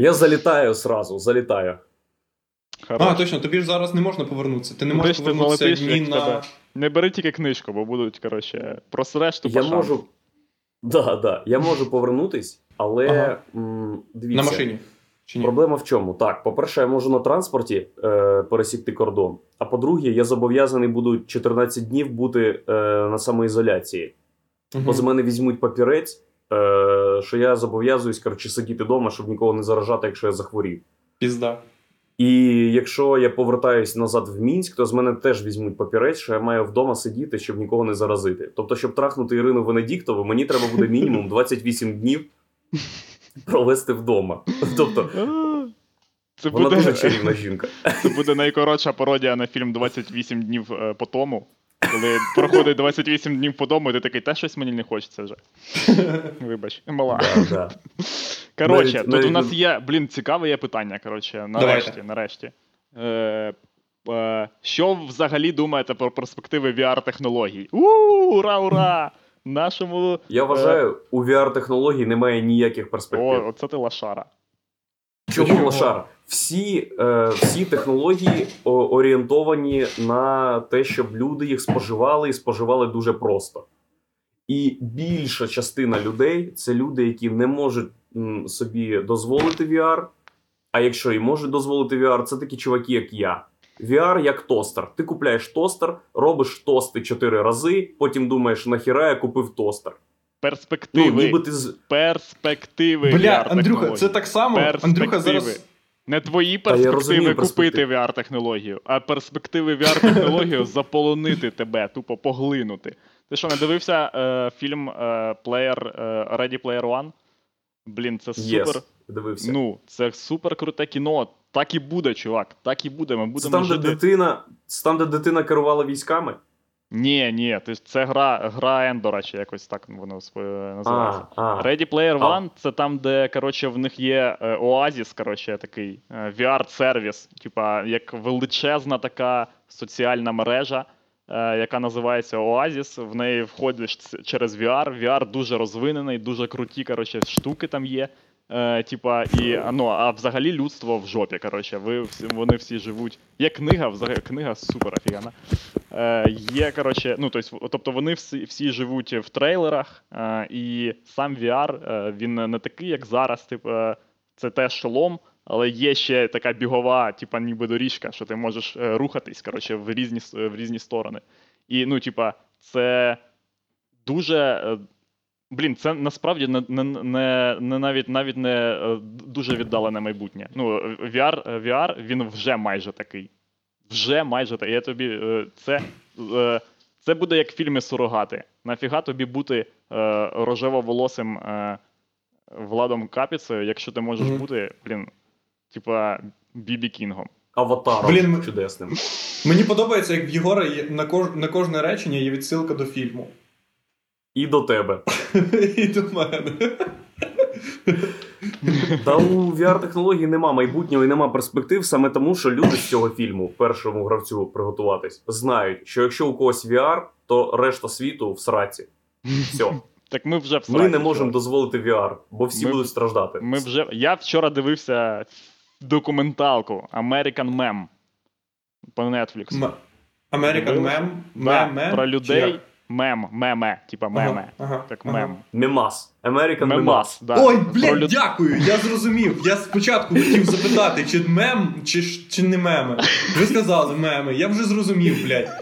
Я залітаю сразу, залітаю.
А, точно, тобі ж зараз не можна повернутися. Ти не можеш
ти
повернутися
залетиш,
ні на.
тебе? Не бери тільки книжку, бо будуть, коротше, просреш тупо
Я
шанс.
можу. Да, да, я можу повернутись, але
Ага.
м, дивіться.
На машині. Чи ні?
Проблема в чому? Так, по-перше, я можу на транспорті е, пересікти кордон. А по-друге, я зобов'язаний буду 14 днів бути е, на самоізоляції.
Мгм.
Бо з мене візьмуть папірець, е, що я зобов'язуюсь коротше, сидіти вдома, щоб нікого не заражати, якщо я захворів.
Пізда.
І якщо я повертаюсь назад в Мінськ, то з мене теж візьмуть папірець, що я маю вдома сидіти, щоб нікого не заразити. Тобто, щоб трахнути Ірину Венедіктову, мені треба буде мінімум 28 днів провести вдома. Тобто,
Це
вона
буде,
дуже чарівна жінка.
це буде найкоротша пародія на фільм 28 днів е, по тому. Коли проходить 28 днів по дому, і ти такий, та щось мені не хочеться вже. Вибач, мала.
Да, да.
Коротше, тут у нас є, блін, цікаве є питання. Коротше, нарешті, нарешті. Е, е, що взагалі думаєте про перспективи VR-технологій? У, ура, ура! Нашому.
Я вважаю, у VR-технологій немає ніяких перспектив.
О, оце ти лошара.
Чому
Чого?
лошара? Всі, е, всі технології орієнтовані на те, щоб люди їх споживали і споживали дуже просто. І більша частина людей це люди, які не можуть м, собі дозволити VR. А якщо і можуть дозволити VR, це такі чуваки, як я. VR як тостер. Ти купляєш тостер, робиш тости 4 рази, потім думаєш, нахіра я купив тостер. Ну,
Перспективи.
ніби ти з.
Перспективи.
Бля,
VR
Андрюха, це так само. Андрюха зараз.
Не твої перспективи
розумію
купити. VR-технологію, а перспективи VR-технологію заполонити тебе, тупо поглинути. Ти що, не дивився е, фільм е, Player, е, Ready Player One? Блін, це супер.
Yes, дивився.
Ну, це супер круте кіно. Так і буде, чувак. Так і буде. Ми будемо
там, де дитина, там, де дитина керувала військами.
Ні, ні, ж- це гра, гра Ендора, чи якось так воно називається.
А, а.
Ready Player
А.
One це там, де коротше, в них є е, Oasis, коротше, такий е, VR-сервіс, типа як величезна така соціальна мережа, е, яка називається Oasis. В неї входиш через VR. VR дуже розвинений, дуже круті коротше, штуки там є. Е, типа, і, ну, а взагалі людство в жопі. Коротше, ви, всі- вони всі живуть. Є книга, взагалі книга супер офігенна. Е, є, коротше, ну, тобто, тобто вони всі, всі живуть в трейлерах, е, і сам VR, е, він не такий, як зараз. Типу, е, це теж шолом, але є ще така бігова, типа, ніби доріжка, що ти можеш е, рухатись коротше, в різні, в різні сторони. І, ну, типа, це дуже. Блін, це насправді не, не, не, не навіть навіть не е, дуже віддалене майбутнє. Ну, е, VR, е, VR він вже майже такий. Вже майже такий. Я тобі е, це, це буде як фільми сурогати. Нафіга тобі бути рожево-волосим Владом Капіцею, якщо ти можеш
Мгм.
бути, блін, типа Бібі Кінгом.
Аватаром
Блін,
чудесним.
Мені подобається, як в Єгора є на, кож... на кожне речення є відсилка до фільму.
І до тебе.
І до мене.
Та у VR-технології нема майбутнього і нема перспектив, саме тому, що люди з цього фільму, першому гравцю приготуватись, знають, що якщо у когось VR, то решта світу в сраці. Все.
Так ми вже в
Ми не можемо дозволити VR, бо всі
Ми-
будуть страждати.
Ми вже... Я вчора дивився документалку American Meme по Netflix.
American Meme?
Да,
Мем?
про
Чи
людей. Мем, меме, типа меме.
Ага, ага,
Так
ага.
мем.
Мемас. American
мемас,
Мемас.
да.
Ой, блядь,
люд-
дякую, я зрозумів. Я спочатку хотів запитати, чи мем, чи, чи не меми. Ви сказали меми, я вже зрозумів, блядь.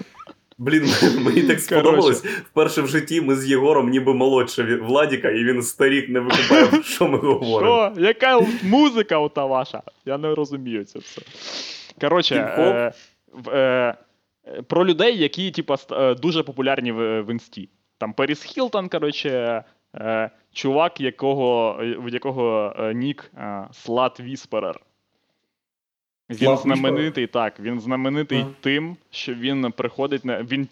Блін, мені так сподобалось. Вперше в житті ми з Єгором ніби молодше Владіка, і він старік не викупає, що ми говоримо.
Що? Яка музика ота ваша? Я не розумію це все. Коротше, е, е, про людей, які типа, е, дуже популярні в, в інсті. Там Періс Хілтон, коротше, е, чувак, якого, е, в якого е, нік е, Слат Вісперер. Він знаменитий, так, він знаменитий
Ага.
тим, що він приходить на. Він,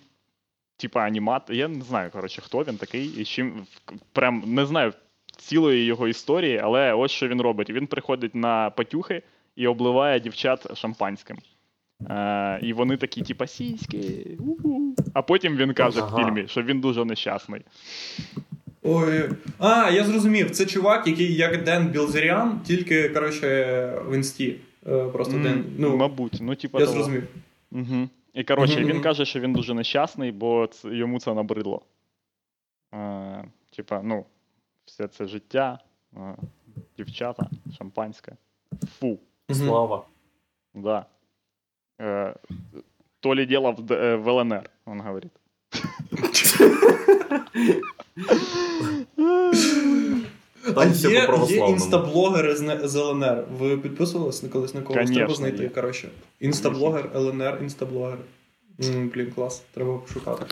типа, анімат. Я не знаю, коротше, хто він такий, і чим. Прям не знаю цілої його історії, але ось що він робить. Він приходить на патюхи і обливає дівчат шампанським. І вони такі, типа, сіськи. у-у». А потім він каже в фільмі, що він дуже нещасний.
Ой. А, я зрозумів. Це чувак, який як Ден Білзеріан, тільки, коротше, в інсті. Е, Просто
М,
Ден. Ну,
Мабуть, ну, типа,
я
того.
зрозумів.
Угу. І коротше, він каже, що він дуже нещасний, бо це, йому це набридло. Е, типа, ну, все це життя, е, дівчата, шампанське. Фу,
Мгм.
Слава.
да. Е, то ли дело в, е, в ЛНР, он говорит.
А є, є інстаблогери з, з ЛНР. Ви підписувалися на колись на когось?
Конечно,
Треба знайти,
є.
коротше. Інстаблогер, ЛНР, інстаблогер. Блін, клас, треба пошукати.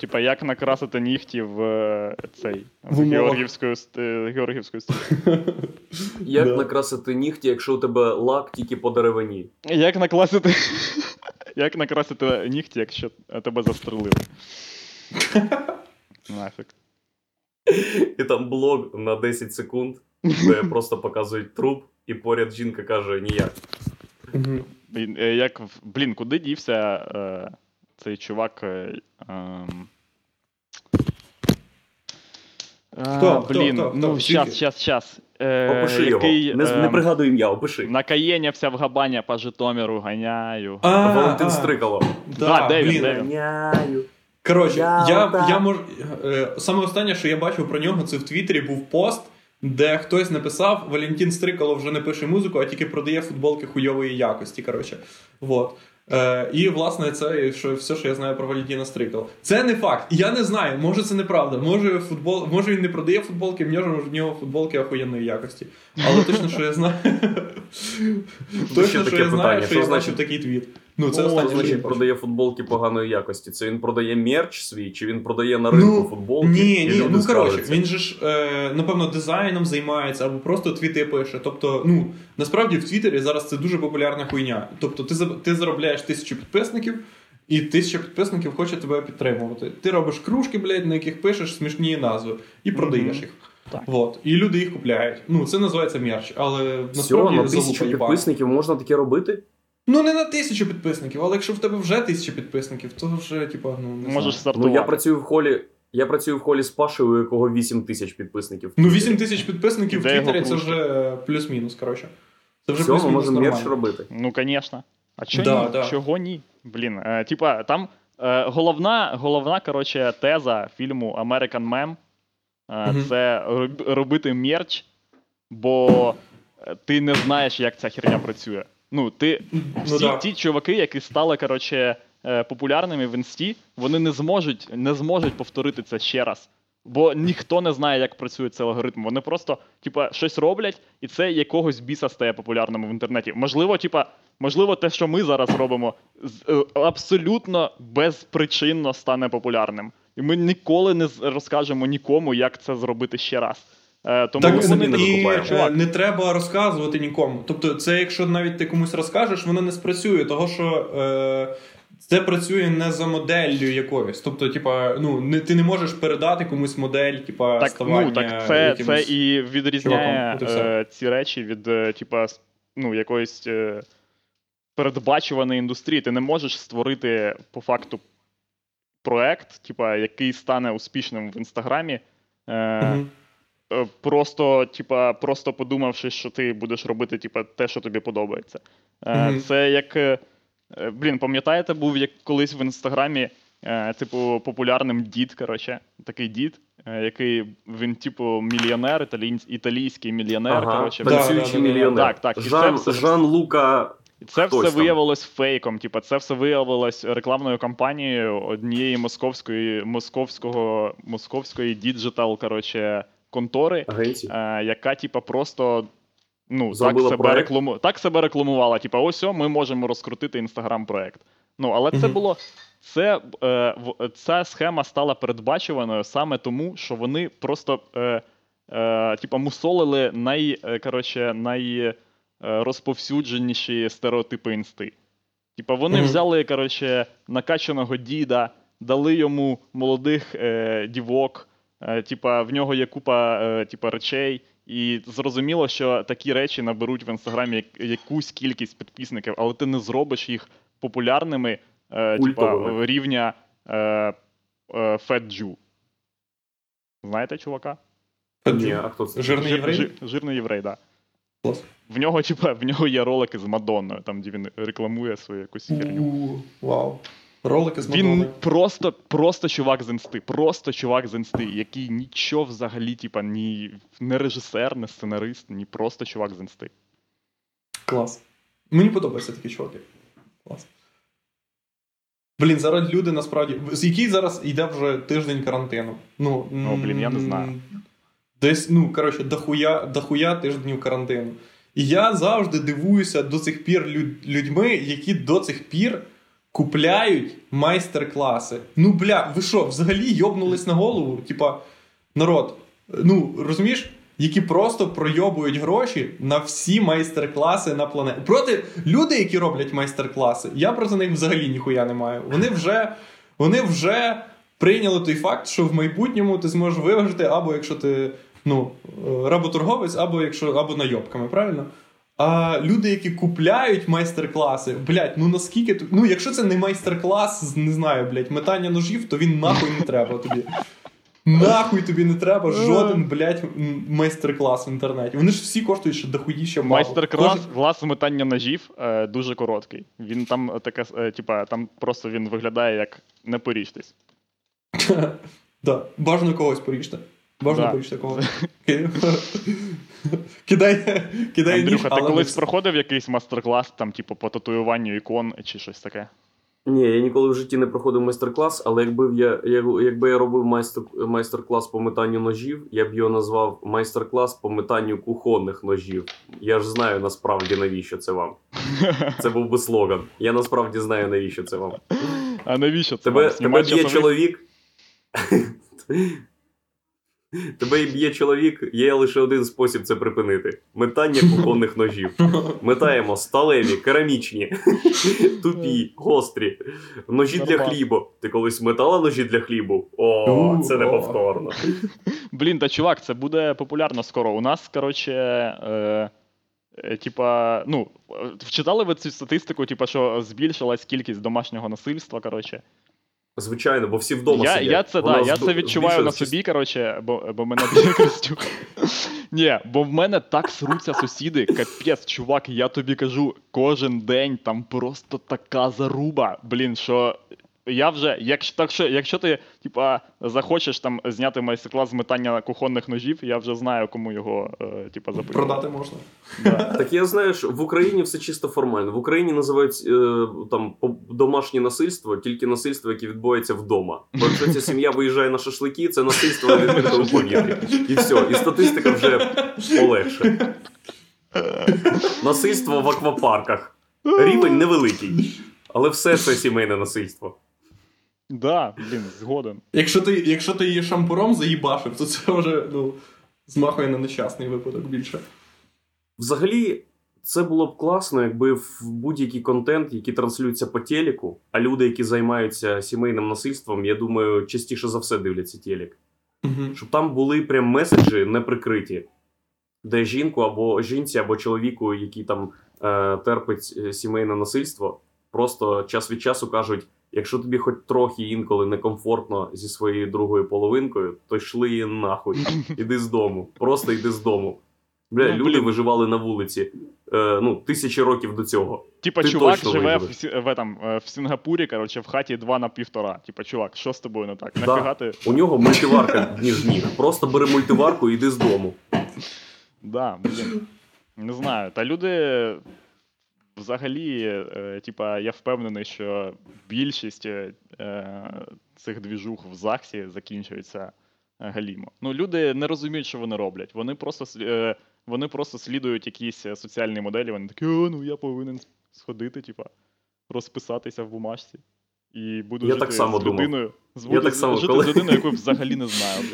Типа, як накрасити нігті в е, цей
В.
Георгівську, е, Георгівську стрічку.
Як накрасити нігті, якщо у тебе лак тільки по деревині?
Як накласити. Як накрасити нігті, якщо тебе застрелили? Нафіг.
І там блог на 10 секунд, де просто показують труп, і поряд жінка каже ніяк.
Е, Як, блін, куди дівся цей чувак? Е, ем... А,
Хто? Хто?
Блін,
Хто? Хто?
ну щас, щас, щас. е,
Опиши
який
його. Не, не
ем,
пригадую ім'я, опиши.
накаєнявся в Габані по Житомиру, ганяю.
А,
Валентин
а,
Стрикало.
Да, де він,
блін.
де він?
Ганяю.
Коротше,
Я
я, я мож... е, саме останнє, що я бачив про нього, це в Твіттері був пост, де хтось написав: Валентин Стрикало вже не пише музику, а тільки продає футболки хуйової якості. Коротше. Вот. Е, і, власне, це що, все, що я знаю про Валентіна Стрикал. Це не факт. Я не знаю, може це неправда. Може, футбол... може він не продає футболки, може в нього футболки охуєнної якості. Але точно, що я знаю. Точно, що я знаю, що
Що
я бачив такий твіт. Ну, це останнє, що
значить продає футболки поганої якості? Це він продає мерч свій, чи він продає на ринку футболки?
Ні, ні, ну коротше, він же ж, е, напевно, дизайном займається або просто твіти пише. Тобто, ну, насправді в Твіттері зараз це дуже популярна хуйня. Тобто, ти, ти заробляєш тисячу підписників, і тисяча підписників хоче тебе підтримувати. Ти робиш кружки, блядь, на яких пишеш смішні назви, і продаєш їх.
Так.
Вот. І люди їх купляють. Ну, це називається мерч, але
Все,
насправді
на тисячу підписників можна таке робити?
Ну, не на тисячу підписників, але якщо в тебе вже тисяча підписників, то вже, типа, ну, не
Можеш
знаю.
стартувати.
Ну я працюю в холі. Я працюю в холі з Пашею, у якого 8 тисяч підписників.
Ну, 8 тисяч підписників в
Де його
Твіттері це
кружки?
вже плюс-мінус, коротше. Це вже
Все, ми
плюс-мінус
можемо мерч
нормально.
робити.
Ну, звісно. А чого
Да,
ні?
да.
Чого ні? Блін, е, типа, там е, головна, головна коротше, теза фільму American Mem е,
Мгм.
це роб- робити мерч, бо е, ти не знаєш, як ця херня працює. Ну, ти
Ну,
всі
да.
ті чуваки, які стали коротше, е, популярними в інсті, вони не зможуть, не зможуть повторити це ще раз. Бо ніхто не знає, як працює цей алгоритм. Вони просто, типа, щось роблять, і це якогось біса стає популярним в інтернеті. Можливо, типа, можливо, те, що ми зараз робимо, е, абсолютно безпричинно стане популярним. І ми ніколи не розкажемо нікому, як це зробити ще раз. Е, тому
Так,
ми самі не
і
викупаємо.
не треба розказувати нікому. Тобто, це якщо навіть ти комусь розкажеш, воно не спрацює, того що е, це працює не за моделлю якоюсь. Тобто, типа, ну, не, ти не можеш передати комусь модель, типа,
Так,
ставання
ну, так це, це і відрізняє е, ці речі від, е, типа, ну, якоїсь е, передбачуваної індустрії. Ти не можеш створити по факту проект, типа, який стане успішним в інстаграмі. Е,
Мгм.
Е, Просто, типа, просто подумавши, що ти будеш робити типа, те, що тобі подобається.
Мгм.
Це як. е, Блін, пам'ятаєте, був як колись в інстаграмі, типу, популярним дід, коротше, такий дід, який він, типу, мільйонер, італій, італійський мільйонер.
Ага,
коротше,
танцюючий
да, да, да.
мільйонер.
Так, так, і це
Жан,
все-
Жан Лука.
це все
там.
виявилось фейком. Типа, це все виявилось рекламною кампанією однієї московської московського московської діджитал, коротше, контори, е, яка, типа, просто. Ну, так себе, рекламу... так себе рекламувала. Типа, ось о, ми можемо розкрутити інстаграм-проект. Ну, але це було. Це, е, в- ця схема стала передбачуваною саме тому, що вони просто е, е, типа, мусолили най, е, коротше, най, е, стереотипи інсти. Типа, вони
Мгм.
взяли, коротше, накачаного діда, дали йому молодих е, дівок, типа, в нього є купа е, типа, речей. І зрозуміло, що такі речі наберуть в інстаграмі якусь кількість підписників, але ти не зробиш їх популярними, е, типа, рівня е, е, Fat Знаєте, чувака?
Ні, а хто це?
Жирний
Жир-
єврей?
жир- жирний єврей, так. Да. В нього, типа, в нього є ролики з Мадонною, там, де він рекламує свою якусь херню.
Вау. Ролики з
Він
Мадонною.
просто, просто чувак з інсти, просто чувак з інсти, який нічого взагалі, типа, ні не режисер, не сценарист, ні просто чувак з інсти.
Клас. Мені подобаються такі чуваки. Клас. Блін, зараз люди насправді. З який зараз йде вже тиждень карантину? Ну,
Ну, блін, я не знаю.
Десь, ну, коротше, дохуя, дохуя тижнів карантину. І я завжди дивуюся до цих пір люд- людьми, які до цих пір купляють майстер-класи. Ну, бля, ви що, взагалі йобнулись на голову? Типа, народ, ну, розумієш? Які просто пройобують гроші на всі майстер-класи на планеті. Проти люди, які роблять майстер-класи, я проти них взагалі ніхуя не маю. Вони вже, вони вже прийняли той факт, що в майбутньому ти зможеш виважити, або якщо ти ну, е, работорговець, або якщо або найобками, правильно? А люди, які купляють майстер-класи, блядь, ну наскільки Ну, якщо це не майстер-клас, не знаю, блядь, метання ножів, то він нахуй не треба тобі. Нахуй тобі не треба жоден, блядь, майстер-клас в інтернеті. Вони ж всі коштують ще дохуїще мало.
Майстер-клас клас метання ножів е, дуже короткий. Він там таке, е, типа, там просто він виглядає як не поріжтесь.
Да. Бажано когось поріжте. Бажано
Да.
когось. Ки- Кидай, кидай ніж,
ти
але
колись проходив якийсь майстер-клас, там, типу, по татуюванню ікон чи щось таке?
Ні, я ніколи в житті не проходив майстер-клас, але якби я, я- якби я робив майстер, майстер-клас по метанню ножів, я б його назвав майстер-клас по метанню кухонних ножів. Я ж знаю насправді навіщо це вам. Це був би слоган. Я насправді знаю навіщо це вам.
А навіщо це?
Тебе,
вам?
тебе б'є чоловік. Тебе б'є чоловік, є лише один спосіб це припинити: метання кухонних ножів. Метаємо сталеві, керамічні, тупі, гострі, ножі для хлібу. Ти колись метала ножі для хлібу? О, це неповторно.
Блін, та чувак, це буде популярно скоро. У нас, коротше, е, е, типа, ну, е, вчитали ви цю статистику, типа, що збільшилась кількість домашнього насильства, коротше.
Звичайно, бо всі вдома
я,
сидять.
я це, да, я це відчуваю на собі, коротше, бо, бо мене б'є Костюк. Ні, бо в мене так сруться сусіди, капець, чувак, я тобі кажу, кожен день там просто така заруба, блін, що. Я вже, якщо, так що, якщо ти типа, захочеш там зняти майстер-клас з метання кухонних ножів, я вже знаю, кому його е, типа, запитувати.
Продати можна.
Да.
Так я знаю, що в Україні все чисто формально. В Україні називають е, там домашнє насильство, тільки насильство, яке відбувається вдома. Бо якщо ця сім'я виїжджає на шашлики, це насильство на відкритому повітрі. І все, і статистика вже полегше. Насильство в аквапарках. Рівень невеликий. Але все це сімейне насильство.
Да, блін, згоден.
Якщо ти, якщо ти її шампуром заїбашив, то це вже ну, змахує на нещасний випадок більше.
Взагалі, це було б класно, якби в будь-який контент, який транслюється по телеку, а люди, які займаються сімейним насильством, я думаю, частіше за все дивляться телек.
Угу.
Щоб там були прям меседжі не прикриті, де жінку або жінці, або чоловіку, який там е, терпить е, сімейне насильство, просто час від часу кажуть: якщо тобі хоч трохи інколи некомфортно зі своєю другою половинкою, то йшли її нахуй. Іди з дому. Просто йди з дому. Бля,
Ну,
люди
блін.
виживали на вулиці е, ну, тисячі років до цього.
Типа,
Ти
чувак живе в, в, этом, е, в Сінгапурі, коротше, в хаті 2 на півтора. Типа, чувак, що з тобою не так?
Да.
Ти?
У нього мультиварка ніж ніг. Просто бери мультиварку і йди з дому.
Да, блін. Не знаю. Та люди взагалі, е, типа, я впевнений, що більшість е, е, цих двіжух в ЗАГСі закінчується е, галімо. Ну, люди не розуміють, що вони роблять. Вони просто, е, вони просто слідують якісь е, соціальні моделі. Вони такі, о, ну я повинен сходити, типа, розписатися в бумажці. І буду
Я
жити
так само
з людиною. З,
Я
буду
так само,
жити
коли-
з людиною, яку взагалі не знаю.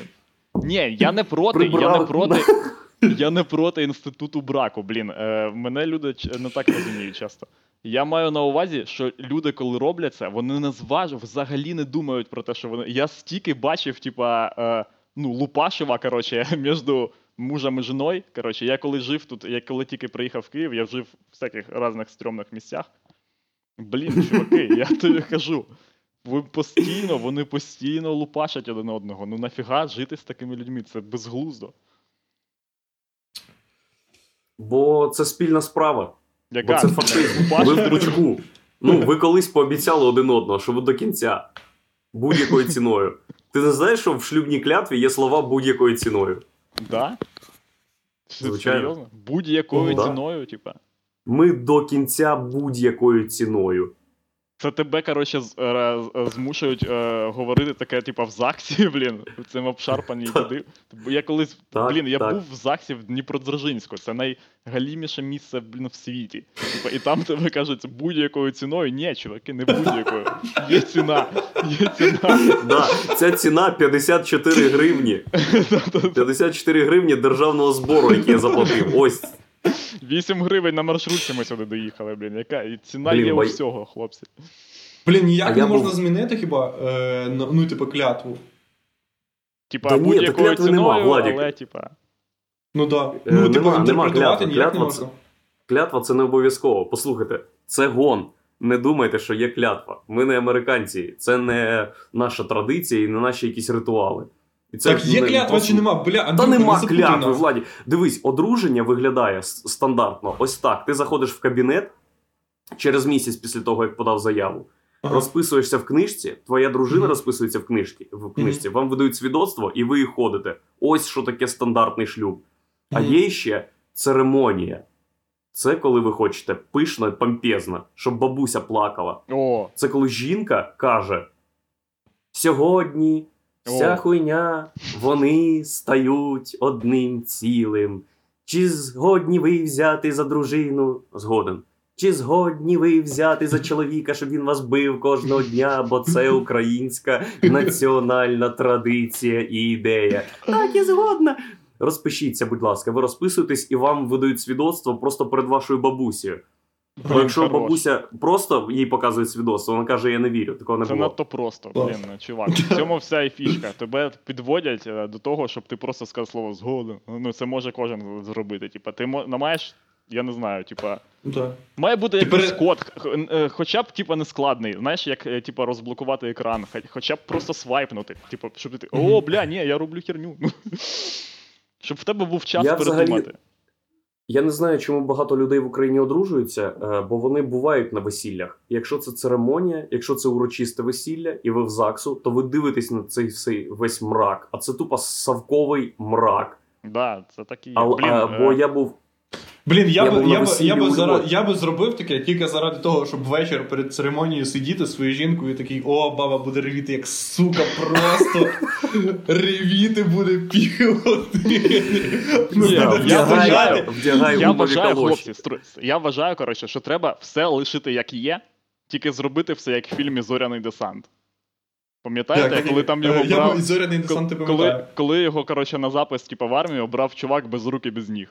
Ні, я не проти, я не проти. Я не проти інституту браку, блін. Е, мене люди не так розуміють часто. Я маю на увазі, що люди, коли роблять це, вони не зваж... взагалі не думають про те, що вони. Я стільки бачив, типа, е, ну, Лупашева, коротше, між мужем і жіною. Коротше, я коли жив тут, я коли тільки приїхав в Київ, я жив в всяких різних стрьомних місцях. Блін, чуваки, я тобі кажу. Ви постійно, вони постійно лупашать один одного. Ну нафіга жити з такими людьми? Це безглуздо.
Бо це спільна справа.
Яка
Бо це фашизм. Ви в пучку. Ну, ви колись пообіцяли один одного, що ви до кінця. Будь-якою ціною. Ти не знаєш, що в шлюбній клятві є слова будь-якою ціною.
Да?
Звичайно.
Серйозно? Будь-якою
Ну, да.
ціною, типа.
Ми до кінця будь-якою ціною.
Це тебе, коротше, е, з- змушують е, говорити таке, типа, в ЗАГСі, блін, цим обшарпаній
Так.
туди. Я колись,
Так,
блін, я
так.
був в ЗАГСі в Дніпродзержинську. Це найгаліміше місце, блін, в світі. Типа, і там тебе кажуть, будь-якою ціною. Ні, чуваки, не будь-якою. Є ціна. Є ціна.
Да, ця ціна 54 гривні. 54 гривні державного збору, який я заплатив. Ось.
8 гривень на маршрутці ми сюди доїхали, блін. Яка? Ціна
Блін,
є у
бай-
всього, хлопці.
Блін, ніяк
А
не можна
був-
змінити хіба, е, ну, типу, клятву.
Типа,
та
будь-якою ціною,
нема, Владік.
але, типа.
Ну да.
Е,
Ну, типу,
нема- нема
ніяк не
Клятва
можна.
Клятва це не обов'язково. Послухайте, це гон. Не думайте, що є клятва. Ми не американці, це не наша традиція і не наші якісь ритуали. І це
Так є
не-
клятва чи нема? Бля,
Та нема
не
клятви. Владі. Дивись, одруження виглядає стандартно. Ось так. Ти заходиш в кабінет через місяць після того, як подав заяву.
Ага.
Розписуєшся в книжці, твоя дружина
Мгм.
розписується в книжці, в книжці. Вам видають свідоцтво, і ви ходите. Ось що таке стандартний шлюб. А є ще церемонія. Це коли ви хочете пишно, і помпезно, щоб бабуся плакала.
О,
Це коли жінка каже: Сьогодні вся
О.
хуйня, вони стають одним цілим. Чи згодні ви взяти за дружину? Згоден. Чи згодні ви взяти за чоловіка, щоб він вас бив кожного дня, бо це українська національна традиція і ідея. Так, я згодна. Розпишіться, будь ласка, ви розписуєтесь і вам видають свідоцтво просто перед вашою бабусею. Бо якщо
хорош.
бабуся просто їй показує свідоцтво, вона каже, я не вірю, такого не
Це
було.
надто просто, блін, чувак. В цьому вся і фішка. Тебе підводять е, до того, щоб ти просто сказав слово згоден. Ну, це може кожен зробити. Типа, ти ну, маєш, я не знаю, типа.
Ну, так.
Має бути
Ти
якийсь код, е, хоча б типа не складний. Знаєш, як е, типа розблокувати екран, хоча б просто свайпнути. Типу, щоб ти. О, бля, ні, я роблю херню. Щоб в тебе був час
Я взагалі-
передумати.
Я не знаю, чому багато людей в Україні одружуються, е, бо вони бувають на весіллях. Якщо це церемонія, якщо це урочисте весілля, і ви в ЗАГСу, то ви дивитесь на цей всей весь мрак, а це тупо савковий мрак.
Да, це такі.
А,
Блін,
а,
е,
бо я був
Блін, я,
Я
би, я, би,
весіллі
я, би зара, я би зробив таке тільки заради того, щоб ввечері перед церемонією сидіти з своєю жінкою і такий, о, баба буде ревіти, як сука, просто ревіти буде півгодини.
Я вважаю- Я вважаю, хлопці, я вважаю, коротше, що треба все лишити як є, тільки зробити все як в фільмі Зоряний десант. Пам'ятаєте,
Так,
коли там його
Я
брав.
зоряний десант
Коли, коли його, коротше, на запис, типу, в армію брав чувак без рук і без ніг.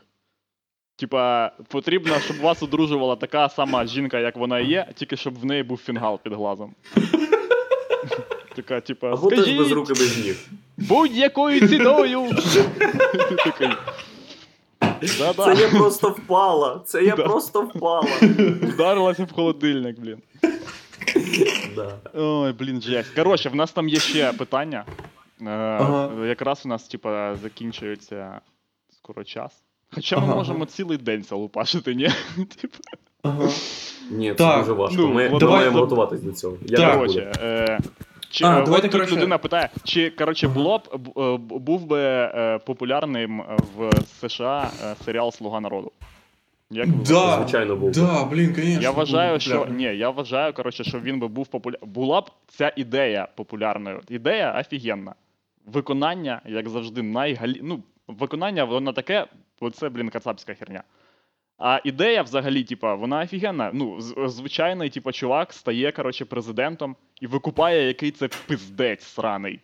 Типа, потрібно, щоб вас одружувала така сама жінка, як вона є, тільки щоб в неї був фінгал під глазом. Така, типа,
Або теж без руки без ніг.
будь-якою ціною. Да-да.
Це я просто впала. Це я
Да.
просто впала.
Вдарилася в холодильник, блін.
Да.
Ой, блін, жесть. Коротше, в нас там є ще питання. Е, Якраз у нас, типа, закінчується скоро час. Хоча ми можемо цілий день це лупашити, ні? Типа,
Ага.
Ні, це
Так,
дуже важко.
ну,
Ми
давай-
маємо
давай-
готуватись до цього. Я
Так.
не
коротше, е, чи,
А, давайте,
тут
коротше-
людина питає, чи коротше, було б е, б- був би е, популярним в США е, серіал Слуга народу? Як ви
Да,
Звичайно, був.
Да, блін, конечно.
Я вважаю,
був
що ні, я вважаю, коротше, що він би був популярний. Була б ця ідея популярною. Ідея офігенна. Виконання, як завжди, найгалі... Ну, виконання, воно таке, бо це, блін, кацапська херня. А ідея взагалі, типа, вона офігенна. Ну, звичайний, типа, чувак стає, коротше, президентом і викупає, який це пиздець сраний.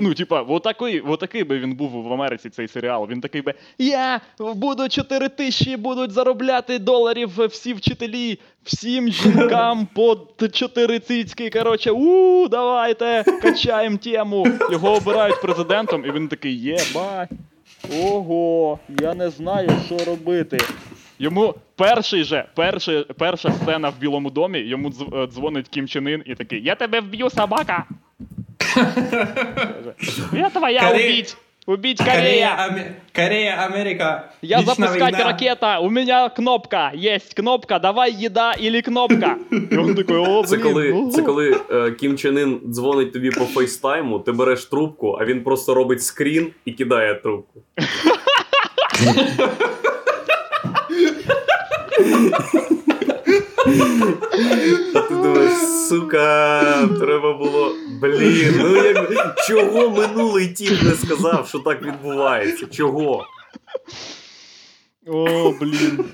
Ну, типа, отакий, отакий би він був в Америці цей серіал. Він такий би: Я буду 4 тисячі будуть заробляти доларів всі вчителі, всім жінкам по т- 4 цицьки. Коротше, у давайте качаємо тему. Його обирають президентом, і він такий, єбать. Ого, я не знаю, що робити. Йому перший же, перший, перша сцена в Білому домі, йому дз- е, дзвонить Кім Чен Ін і такий: Я тебе вб'ю, собака! Каже, Я твоя
Корея-
убить! Убить
Корея,
Корея!
Аме- Корея, Америка.
Я
Вічна
запускать
війна.
ракета! У меня кнопка! Есть кнопка! Давай еда или кнопка! І він такий, о, блін,
Це коли,
ого».
це коли е, Кім Чен Ін дзвонить тобі по фейстайму, ти береш трубку, а він просто робить скрін і кидає трубку. Ти думаєш, сука, треба було. Блін, ну як чого минулий тіп не сказав, що так відбувається? Чого?
О, блін.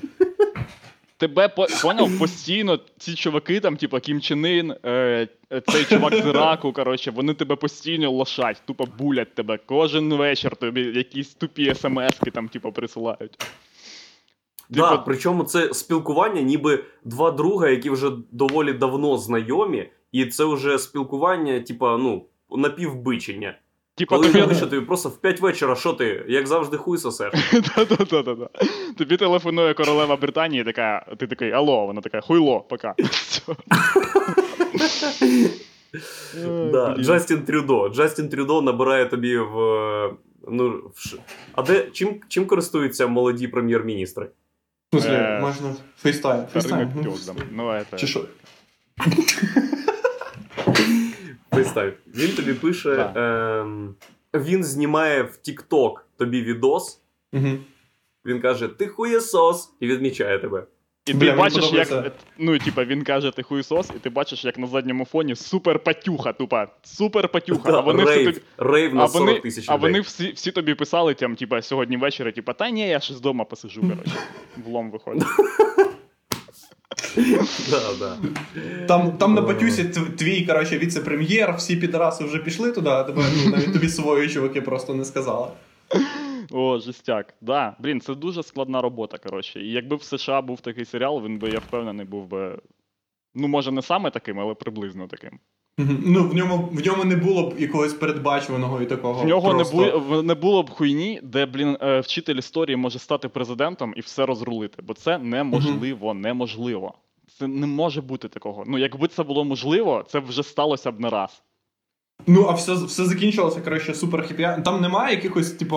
Тебе по- поняв постійно ці чуваки, там, типа Кім Чен Ын, е, е, цей чувак з Іраку, коротше, вони тебе постійно лошать, тупо булять тебе. Кожен вечір тобі якісь тупі смски там, типу, присилають.
Да,
Типа-
причому це спілкування, ніби два друга, які вже доволі давно знайомі, і це вже спілкування, типа, ну, напівбичення.
Типа
Коли
тобі.
пише тобі просто в 5 вечора, що ти, як завжди, хуй сосеш.
Да-да-да-да. Тобі телефонує королева Британії, така, ти такий, алло, вона така, хуйло, пока.
Да. Джастін Трюдо. Джастін Трюдо набирає тобі в. е, Ну, в А де чим, чим користуються молоді прем'єр-міністри?
В смысле,
Е,
можна фейстайм. Фейстайм.
Пиздом. Ну, это...
Чи що?
Представь, він тобі пише. Ем, він знімає в TikTok тобі відос.
Мгм.
Він каже: Ти хуєсос, і відмічає тебе.
І
Бля,
ти бачиш, як. Ну, типа, він каже, ти хуйсос, і ти бачиш, як на задньому фоні супер патюха, тупа. Супер патюха. А
Да,
вони всі
рейв,
тобі.
рейв на
А
40
вони,
тисяч
а вони всі, всі тобі писали, там, типа, сьогодні ввечері, типа, та ні, я щось вдома посижу, коротше. Влом виходить.
Да, да.
Там, там на Батюсі твій, коротше, віце-прем'єр, всі підраси вже пішли туди, а тебе ну, навіть тобі свої чуваки просто не сказали.
О, жестяк. Да, блін, це дуже складна робота, коротше. І якби в США був такий серіал, він би, я впевнений, був би. Ну, може, не саме таким, але приблизно таким.
Ну, в ньому, в ньому не було б якогось передбачуваного і такого.
В нього
просто...
не, бу... не було б хуйні, де, блін, е, вчитель історії може стати президентом і все розрулити, бо це неможливо, неможливо. Це не може бути такого. Ну, якби це було можливо, це вже сталося б не раз.
Ну, а все, все закінчилося, коротше, супер хіпі. Там немає якихось, типу,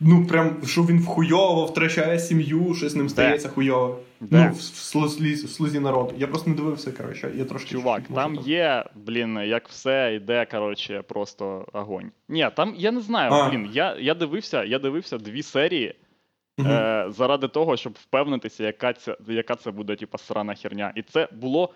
ну прям, що він вхуйово втрачає сім'ю, щось з ним стається хуйово. Ну, в, в, слузі, в слузі народу. Я просто не дивився, коротше, я трошки.
Чувак, там
може,
є, блін, як все йде, коротше, просто огонь. Ні, там я не знаю,
А.
блін. Я, я дивився, я дивився дві серії
Мгм.
е, заради того, щоб впевнитися, яка це, яка це буде, типа, срана херня. І це було,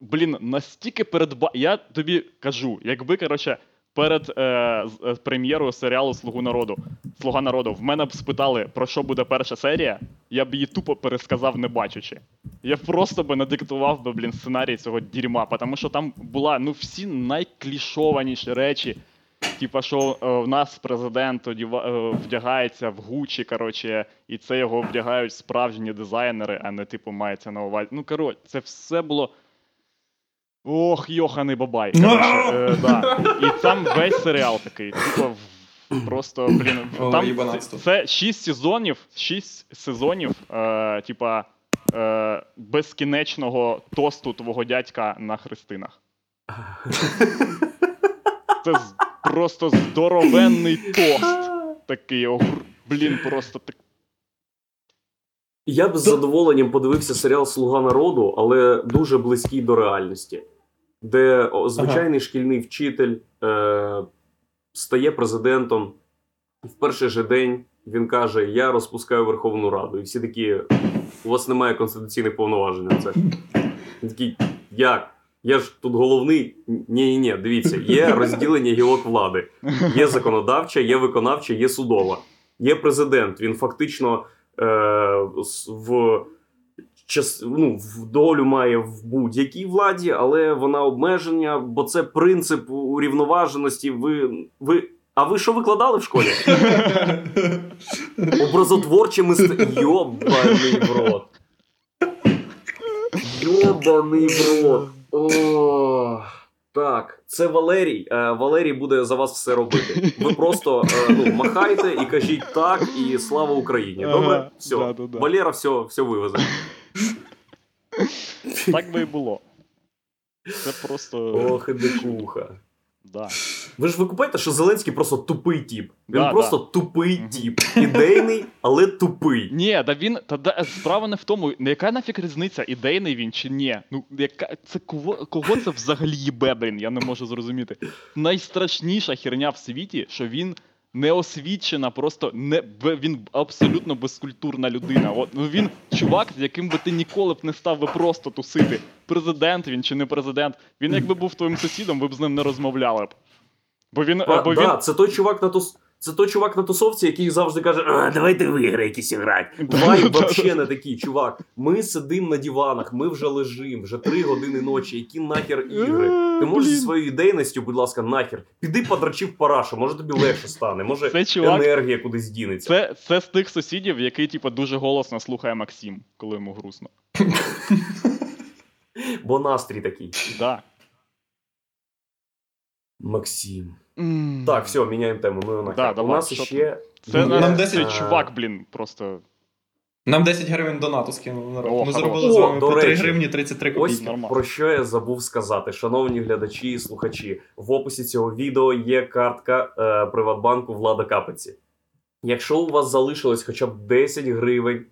блін, настільки передба. Я тобі кажу, якби, коротше, перед е, е, прем'єрою серіалу Слугу народу, Слуга народу, в мене б спитали, про що буде перша серія, я б її тупо пересказав, не бачучи. Я просто би надиктував би, блін, сценарій цього дерьма, тому що там була ну всі найклішованіші речі. Типа, що е, в нас президент е, вдягається в Гучі, коротше, і це його вдягають справжні дизайнери, а не типу мається на увазі. Ну, коротше, це все було. Ох, йоханий бабай. Коротше, е, да. І там весь серіал такий. Типу, в- просто, блін,
О,
там
їбанатство.
це, 6 сезонів, 6 сезонів, е, типа, е, безкінечного тосту твого дядька на хрестинах. Це з- просто здоровенний тост. Такий, огр... блін, просто так.
Я б з задоволенням подивився серіал Слуга народу, але дуже близький до реальності, де звичайний шкільний вчитель е, стає президентом. В перший же день він каже: Я розпускаю Верховну Раду. І всі такі: у вас немає конституційних повноважень на це. Він такий, як? Я ж тут головний. Ні, ні, ні, дивіться, є розділення гілок влади. Є законодавча, є виконавча, є судова. Є президент. Він фактично е, в, час, ну, долю має в будь-якій владі, але вона обмеження, бо це принцип урівноваженості. Ви, ви, а ви що викладали в школі? Образотворче мистецтво. Йобаний в рот. Йобаний в рот. О, так, це Валерій. Е, Валерій буде за вас все робити. Ви просто е, ну, махайте і кажіть так, і слава Україні. Добре? Все. Валера все, все вивезе.
Так би і було. Це просто.
Ох, і дикуха.
Да.
Ви ж викупаєте, що Зеленський просто тупий тіп. Він
Да,
просто
да.
тупий тіп. Ідейний, але тупий.
Ні, да він. Та да, справа не в тому, яка нафіг різниця, ідейний він чи ні. Ну, яка це кого, кого це взагалі їбе, блін, я не можу зрозуміти. Найстрашніша херня в світі, що він неосвічена, просто не він абсолютно безкультурна людина. От ну він чувак, з яким би ти ніколи б не став би просто тусити. Президент він чи не президент. Він якби був твоїм сусідом, ви б з ним не розмовляли б. Бо він.
А,
бо
да,
він...
це той чувак на тус... Це той чувак на тусовці, який завжди каже: а, давайте в ігри якісь грати. Вайб вообще не такий, чувак. Ми сидимо на диванах, ми вже лежимо, вже три години ночі. Які нахер ігри? Ти можеш зі своєю ідейністю, будь ласка, нахер. Піди подрачи парашу, може тобі легше стане, може
Це чувак-
енергія кудись дінеться.
Це, це з тих сусідів, який, типу, дуже голосно слухає Максим, коли йому грустно.
Бо настрій такий.
Да.
Максим. Так, все, міняємо тему. Ну, нахер.
Да,
У нас
що
ще.
Це,
Нам
нам
10
чувак, блін, просто.
Нам 10 гривень донату скинули народ.
О,
Ми
хорош.
заробили з
О,
вами
до
по 3
речі,
гривні 33
Ось
копійки.
нормально.
про що я забув сказати, шановні глядачі і слухачі. В описі цього відео є картка е, Приватбанку Влада Капеці. Якщо у вас залишилось хоча б 10 гривень,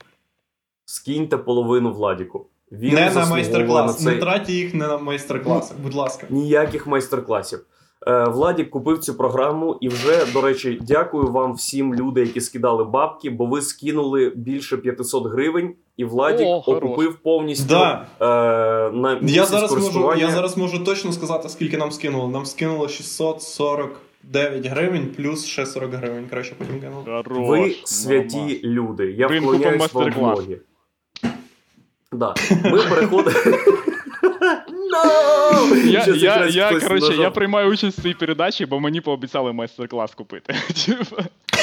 скиньте половину Владіку. Він
Не на
заслуговує
майстер-клас.
на
Не
цей...
тратьте їх не на майстер-класи, будь ласка.
Ніяких майстер-класів. Е, Владік купив цю програму, і вже, до речі, дякую вам всім люди, які скидали бабки, бо ви скинули більше 500 гривень, і Владік
О,
окупив повністю
Да.
е, на місяць
Я зараз, можу, я зараз можу точно сказати, скільки нам скинуло. Нам скинуло 649 гривень плюс ще 40 гривень. Коротше, потім кинули.
Ви святі
нормально.
люди. Я вклоняюсь вам в ноги. Да. Ми переходимо.
Я, я, я, коротше, я приймаю участь в цій передачі, бо мені пообіцяли майстер-клас купити.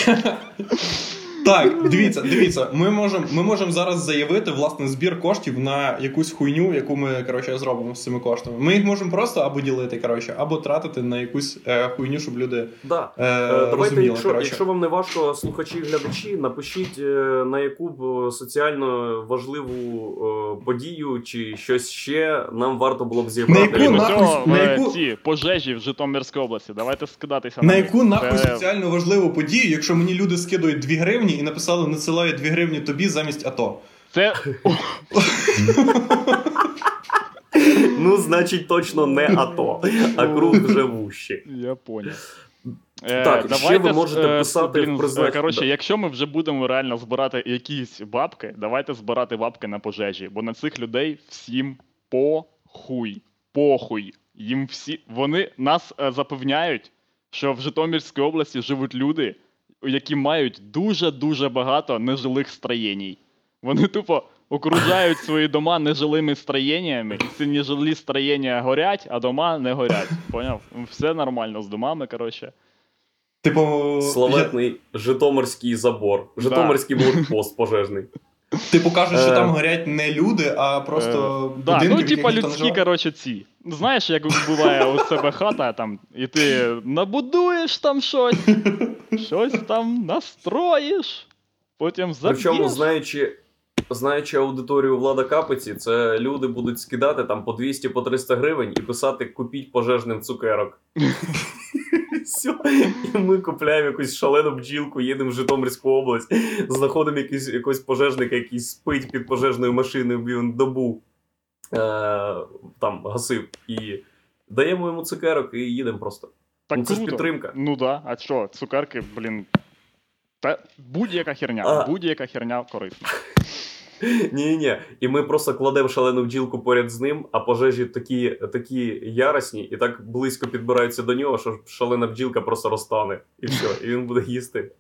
Так, дивіться, дивіться, ми можемо ми можем зараз заявити власне збір коштів на якусь хуйню, яку ми коротше, зробимо з цими коштами. Ми їх можемо просто або ділити, коротше, або тратити на якусь е, хуйню, щоб люди
Да.
е,
Е, Давайте,
розуміли.
якщо,
коротше.
якщо вам не важко, слухачі і глядачі, напишіть е, на яку б е, соціально важливу е, подію чи щось ще нам варто було б зібрати.
На яку нахуй-
цього,
на яку-
ці пожежі в Житомирській області. Давайте скидатися
На
них.
яку нахуй соціально важливу подію, якщо мені люди скидують 2 гривні і написали надсилаю 2 гривні тобі замість АТО.
Це
Ну, значить, точно не АТО, а круг вже вущий.
Я поняв. Е,
Так, ще ви можете
е,
писати
блін,
в призначення.
Коротше,
Да.
якщо ми вже будемо реально збирати якісь бабки, давайте збирати бабки на пожежі, бо на цих людей всім похуй. Похуй. Їм всі. Вони нас е, запевняють, що в Житомирській області живуть люди, які мають дуже-дуже багато нежилих строєній. Вони тупо окружають свої дома нежилими строєннями, і ці нежилі строєння горять, а дома не горять. Поняв? Все нормально з домами, коротше.
Типу, я,
Славетний Житомирський забор, Житомирський блокпост пожежний.
Типу кажуть, що
Е.
там горять не люди, а просто
Е, да,
будинки,
ну, типа людські, коротше, ці. Знаєш, як буває у себе хата, там, і ти набудуєш там щось, щось там настроїш, потім заб'єш.
Причому, знаючи, знаючи аудиторію Влада Капиці, це люди будуть скидати там по 200 по 300 гривень і писати купіть пожежним цукерок. Все. І ми купляємо якусь шалену бджілку, їдемо в Житомирську область, знаходимо якийсь, якогось пожежника, який спить під пожежною машиною, він добу е, там гасив. І даємо йому цукерок і їдемо просто.
Так
ну, це ж підтримка.
Ну да, а що, цукерки, блін. Та будь-яка херня,
А.
будь-яка херня корисна.
Ні, ні. І ми просто кладемо шалену бджілку поряд з ним, а пожежі такі, такі яросні і так близько підбираються до нього, що шалена бджілка просто розтане. І все, і він буде їсти.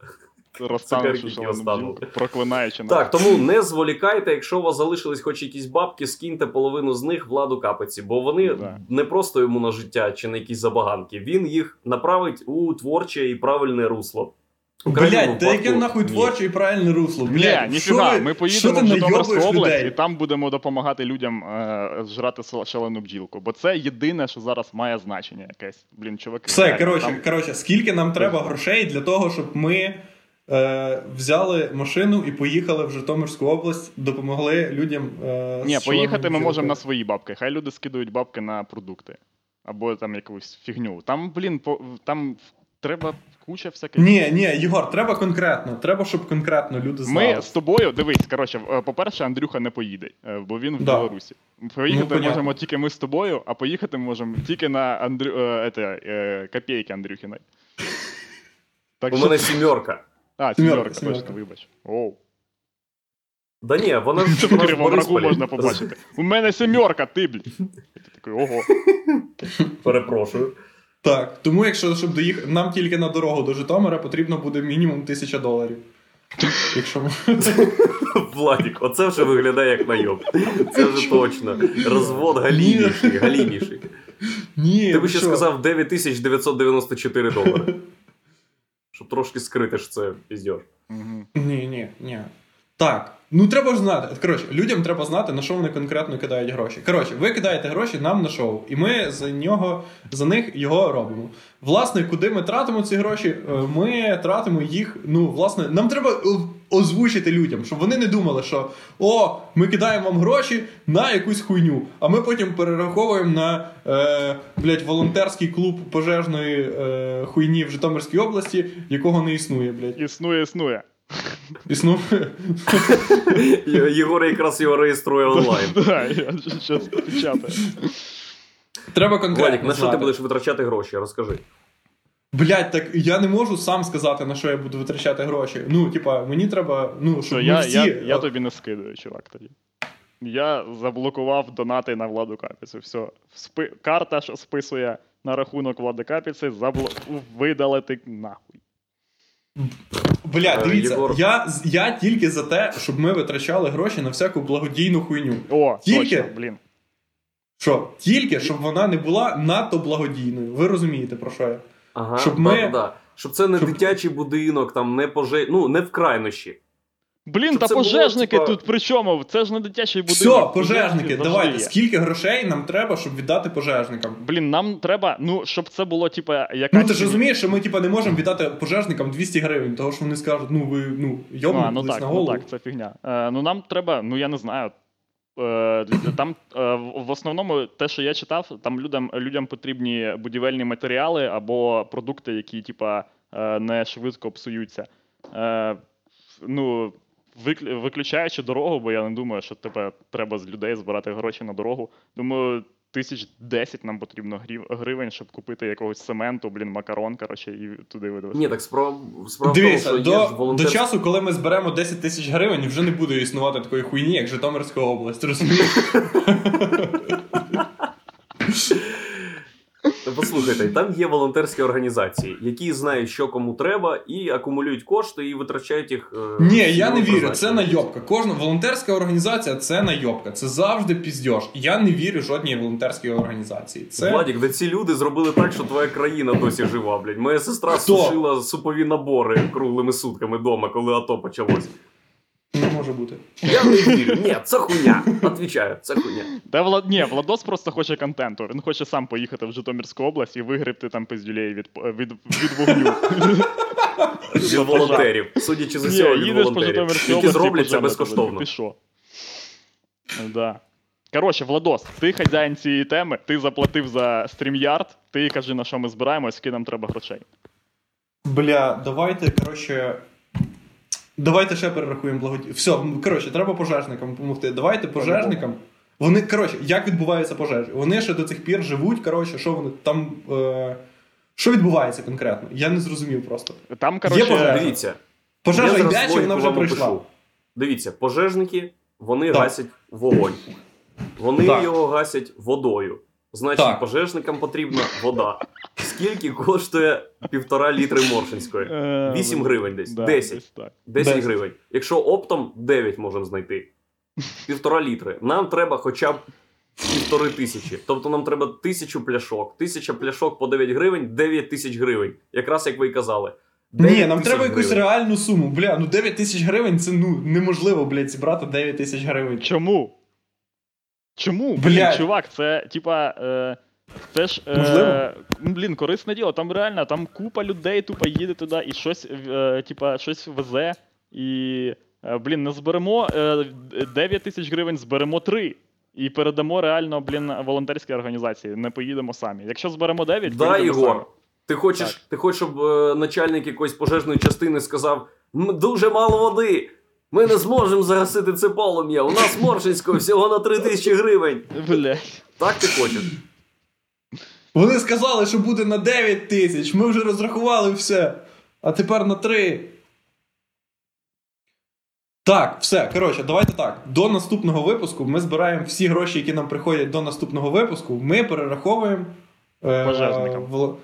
Проклинаючи.
Так, тому не зволікайте, якщо у вас залишились хоч якісь бабки, скиньте половину з них владу капиці, бо вони
Да.
не просто йому на життя чи на якісь забаганки. Він їх направить у творче і правильне русло.
Блять, та яке нахуй творче і правильне русло?
Ні,
Блять,
ніфіга, ми поїдемо в Житомирську область
людей?
і там будемо допомагати людям е, жрати шалену бджілку. Бо це єдине, що зараз має значення якесь. Блін, чуваки.
Все, коротше,
там-
коротше, скільки нам треба грошей для того, щоб ми е, взяли машину і поїхали в Житомирську область, допомогли людям. Е,
Ні, поїхати ми можемо на свої бабки. Хай люди скидують бабки на продукти. Або там якусь фігню. Там, блін, по, там треба куча всяких.
Ні, ні, Єгор, треба конкретно. Треба, щоб конкретно люди знали.
Ми з тобою, дивись, коротше, е, по-перше, Андрюха не поїде, е, бо він в
Да.
Білорусі. Поїхати
Ну,
можемо тільки ми з тобою, а поїхати можемо тільки на Андрю... е, е, копійки Андрюхіної. Так
У
що-
мене сімерка.
А,
Сімерка,
точно, вибач. Оу.
Да ні, вона
Це в
в
врагу можна побачити. У мене сімерка, ти, блін. Такий, ого.
Перепрошую.
Так, тому якщо щоб доїхати, нам тільки на дорогу до Житомира потрібно буде мінімум тисяча доларів. Якщо ми.
Владік, оце вже виглядає як найоб. Це вже точно. Розвод галіміший, галіміший.
Ні,
Ти би ще
що?
сказав 9994 долари. Щоб трошки скрити, що це піздєш.
Мгм.
Ні, ні, ні. Так, ну треба ж знати. Коротше, людям треба знати, на що вони конкретно кидають гроші. Коротше, ви кидаєте гроші нам на шоу, і ми за нього, за них його робимо. Власне, куди ми тратимо ці гроші? Е, Ми тратимо їх. Ну, власне, нам треба. озвучити людям, щоб вони не думали, що о, ми кидаємо вам гроші на якусь хуйню, а ми потім перераховуємо на е, блядь, волонтерський клуб пожежної е, хуйні в Житомирській області, якого не існує, блядь.
Існує, існує.
Існує.
Єгор якраз його реєструє онлайн.
Да, я щас печатаю.
Треба конкретно.
На що ти будеш витрачати гроші? Розкажи.
Блять, так я не можу сам сказати, на що я буду витрачати гроші. Ну, типа, мені треба, ну, щоб ми
я,
всі...
я, я тобі не скидаю, чувак, тоді. Я заблокував донати на владу капіцу. Все. Спи... Карта, що списує на рахунок влади капіці, забло... видалити нахуй.
Блядь,
Е,
дивіться,
Єгор.
я, я тільки за те, щоб ми витрачали гроші на всяку благодійну хуйню.
О,
Тільки?
точно, блін.
Що? Тільки, щоб вона не була надто благодійною. Ви розумієте, про що я?
Ага,
Щоб ми-
да, да, да. Щоб це не
Щоб-
дитячий будинок, там не поже... ну, не в крайнощі.
Блін,
Щоб
та
це було,
пожежники тут при чому? Це ж не дитячий будинок.
Все, пожежники,
завжди
давайте.
є.
Скільки грошей нам треба, щоб віддати пожежникам?
Блін, нам треба, ну, щоб це було, типа, якась.
Ну ти ж розумієш, що ми типа не можемо віддати пожежникам 200 гривень, тому що вони скажуть, ну ви ну
А, ну так,
на
ну так, це фігня. Е, ну нам треба, ну я не знаю. Е, там е, в- основному те, що я читав, там людям, людям потрібні будівельні матеріали або продукти, які, типа, е, не швидко псуються. Ну, виключаючи дорогу, бо я не думаю, що тебе треба з людей збирати гроші на дорогу. Думаю, тисяч десять нам потрібно грів- гривень, щоб купити якогось сементу, блін, макарон, коротше, і туди видавати.
Ні, так справа, справа Дивіться, тому, що
до,
ж волонтерські...
до часу, коли ми зберемо 10 тисяч гривень, вже не буде існувати такої хуйні, як Житомирська область. Розумієш?
Послухайте, там є волонтерські організації, які знають, що кому треба, і акумулюють кошти і витрачають їх. е,
Ні, я не вірю. Це найобка. Кожна волонтерська організація це найобка. Це завжди піздьош. Я не вірю жодній волонтерській організації. Це
Владік, де ці люди зробили так, що твоя країна досі жива, блядь. Моя сестра
Хто?
сушила супові набори круглими сутками вдома, коли АТО почалось.
Може бути.
Я не вірю. Ні, це хуйня. Отвічаю, це хуйня.
Та Влад... Ні, Владос просто хоче контенту. Він хоче сам поїхати в Житомирську область і вигребти там пиздюлей від, від, від вогню.
Від волонтерів. Судячи з усього,
Ні,
від волонтерів. Які зроблять це безкоштовно.
Ти що? Да. Коротше, Владос, ти хазяїн цієї теми, ти заплатив за стрімярд, ти кажи, на що ми збираємось, скільки нам треба грошей.
Бля, давайте, коротше. Давайте ще перерахуємо благоді. Все, коротше, треба пожежникам допомогти. Давайте пожежникам. Вони, коротше, як відбуваються пожежі? Вони ще до цих пір живуть, коротше, що вони там. Е... Що відбувається конкретно? Я не зрозумів просто.
Там, коротше,
пожежа.
Дивіться,
Пожежа йде, чи вона вже
вам
пройшла?
опишу. Дивіться, пожежники вони
Так.
гасять вогонь. Вони
Так.
його гасять водою. Значить,
Так.
пожежникам потрібна вода. Скільки коштує півтора літри Моршинської?
е,
8 гривень десь.
да,
10. 10
Десять.
гривень. Якщо оптом 9 можемо знайти. Півтора літри. Нам треба хоча б півтори тисячі. Тобто нам треба тисячу пляшок. Тисяча пляшок по 9 гривень, 9 тисяч гривень. Якраз як ви і казали.
Ні, нам треба якусь
гривень.
реальну суму. Бля, ну 9 тисяч гривень це ну неможливо, блядь, зібрати 9 тисяч гривень.
Чому? Чому? Блін, чувак, це типа. Е... Це ж, е, блін, корисне діло. Там реально там купа людей тупо їде туди і щось, е, типа, щось везе. І, е, блін, не зберемо е, 9 тисяч гривень, зберемо 3. І передамо реально, блін, волонтерській організації. Не поїдемо самі. Якщо зберемо 9,
Да,
поїдемо самі.
Ти хочеш,
Так.
ти хочеш, щоб е, начальник якоїсь пожежної частини сказав: дуже мало води. Ми не зможемо загасити це полум'я. У нас Моршинського всього на 3 тисячі гривень.
Блядь.
Так ти хочеш?
Вони сказали, що буде на 9 тисяч. Ми вже розрахували все. А тепер на 3. Так, все. Коротше, давайте так. До наступного випуску ми збираємо всі гроші, які нам приходять до наступного випуску. Ми перераховуємо е,
Пожежникам.
вол-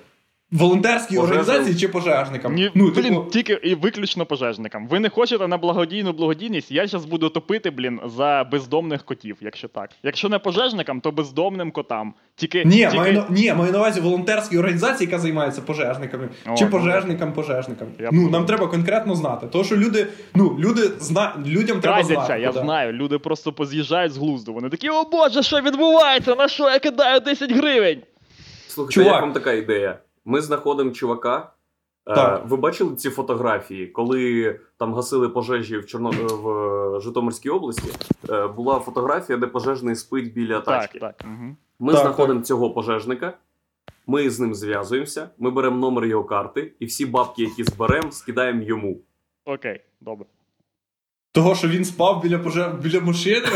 волонтерській
Пожежним.
організації чи пожежникам.
Ні,
ну,
блін,
типу,
тільки і виключно пожежникам. Ви не хочете на благодійну благодійність, я зараз буду топити, блін, за бездомних котів, якщо так. Якщо не пожежникам, то бездомним котам. Тільки,
Ні,
тільки...
маю, ні, маю на увазі волонтерській організації, яка займається пожежниками.
О,
чи
ну,
пожежникам, пожежникам.
Я
ну, нам треба конкретно знати. То, що люди, ну, люди зна... людям треба знати.
я
куди.
знаю, люди просто поз'їжджають з глузду. Вони такі, о боже, що відбувається? На що я кидаю 10 гривень?
Слухайте,
Чувак.
як вам така ідея? Ми знаходимо чувака, Е,
Так.
Ви бачили ці фотографії, коли там гасили пожежі в Чорно... в е, Житомирській області? Е, Була фотографія, де пожежний спить біля
Так,
тачки.
так. Угу.
Ми
Так,
знаходимо цього пожежника, ми з ним зв'язуємося, ми беремо номер його карти, і всі бабки, які зберемо, скидаємо йому.
Окей, добре.
Того, що він спав біля пожар біля машини.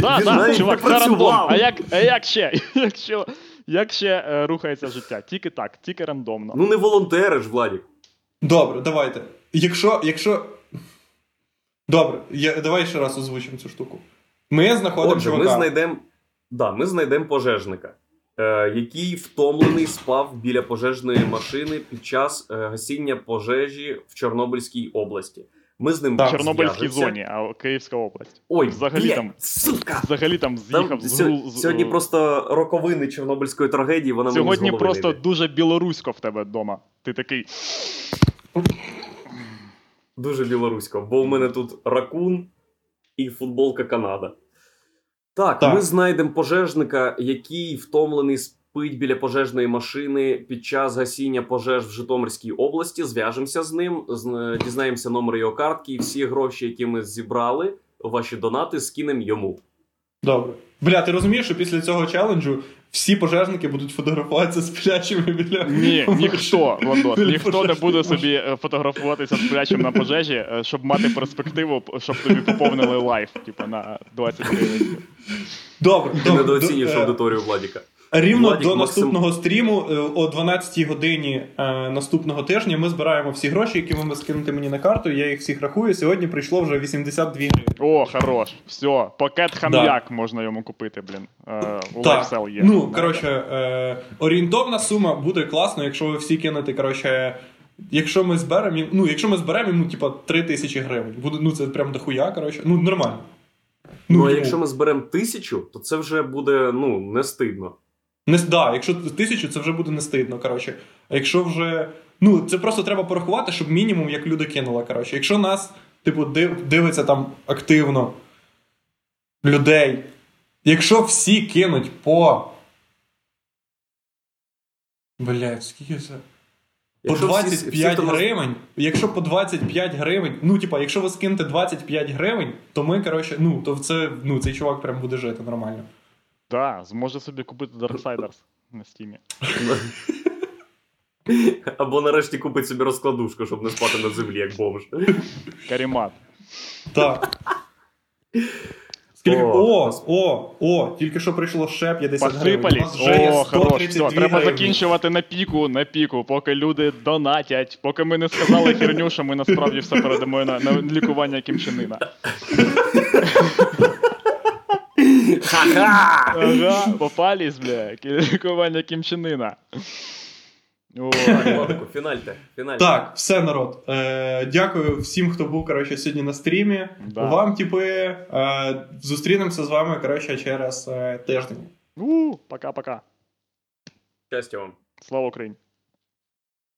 Да,
навіть
чувак, це рандом. А як, а як ще? Як ще, як ще е, рухається життя? Тільки так, тільки рандомно.
Ну не волонтери ж, Владік.
Добре, давайте. Якщо. якщо... Добре, я, давай ще раз озвучимо цю штуку. Ми знаходимо
Отже, ми знайдемо да, ми знайдемо пожежника, е, який втомлений спав біля пожежної машини під час е, гасіння пожежі в Чорнобильській області. Ми з ним
в Чорнобильській зоні, а Київська область.
Ой,
Взагалі
блядь,
там-
сука!
Взагалі там з'їхав
Там
з, з
сьогодні
е,
просто роковини Чорнобильської трагедії. Вона мені з
Сьогодні просто
не йде.
дуже білорусько в тебе вдома. Ти такий.
дуже білорусько, бо у мене тут ракун і футболка Канада. Так,
Так.
ми знайдемо пожежника, який втомлений спить біля пожежної машини під час гасіння пожеж в Житомирській області. Зв'яжемося з ним, дізнаємося номер його картки і всі гроші, які ми зібрали, ваші донати, скинемо йому.
Добре. Бля, ти розумієш, що після цього челенджу всі пожежники будуть фотографуватися з пляшами біля.
Ні, ніхто, Владос, ніхто не буде собі е, фотографуватися з пляшем на пожежі, е, щоб мати перспективу, щоб тобі поповнили life, типу, на 20 гривень.
Добре,
Ти
добре.
недооцінюєш
е,
аудиторію Владіка.
Рівно
Владик
до
Максим-
наступного стріму е, о 12 годині е, наступного тижня ми збираємо всі гроші, які ви скинете мені на карту. Я їх всіх рахую. Сьогодні прийшло вже 82 гривні.
О, хорош. Все, пакет хам'як можна йому купити, блін. Е, у Lifestyle є.
Ну, коротше, е, орієнтовна сума буде класно, якщо ви всі кинете, коротше. Якщо ми зберемо, ну, якщо ми зберемо йому, типа, 3 тисячі гривень. Буде, ну, це прям дохуя, коротше. Ну, нормально.
Ну, а
йому.
якщо ми зберемо тисячу, то це вже буде ну, не стидно.
Не, да, якщо тисячу, це вже буде не стидно, коротше. А якщо вже. Ну, це просто треба порахувати, щоб мінімум як люди кинула. Коротше. Якщо нас, типу, див, дивиться там активно людей. Якщо всі кинуть по. Блять, скільки це? По
Якщо всі-
25
всі, нас-
гривень, якщо по 25 гривень, ну, типа, якщо ви скинете 25 гривень, то ми, коротше, ну, то це, ну, цей чувак прям буде жити нормально.
Да, зможе собі купити Darksiders на стімі.
Або нарешті купить собі розкладушку, щоб не спати на землі, як бомж.
Карімат.
Так. Скільки...
О,
О, о, о, тільки що прийшло ще 50 гривень.
Посипались? О, хорош.
132
Все, треба закінчувати на піку, на піку, поки люди донатять, поки ми не сказали херню, що ми насправді все передамо на, на лікування кімчинина.
Ха-ха!
Ага, попались, бля, лікування кімчинина.
Фінальте. фінальте.
Так, все, народ. Е, дякую всім, хто був коротше, сьогодні на стрімі.
Да.
Вам, типи, е, зустрінемося з вами коротше, через е, тиждень.
у, пока-пока.
Щастя вам.
Слава Україні.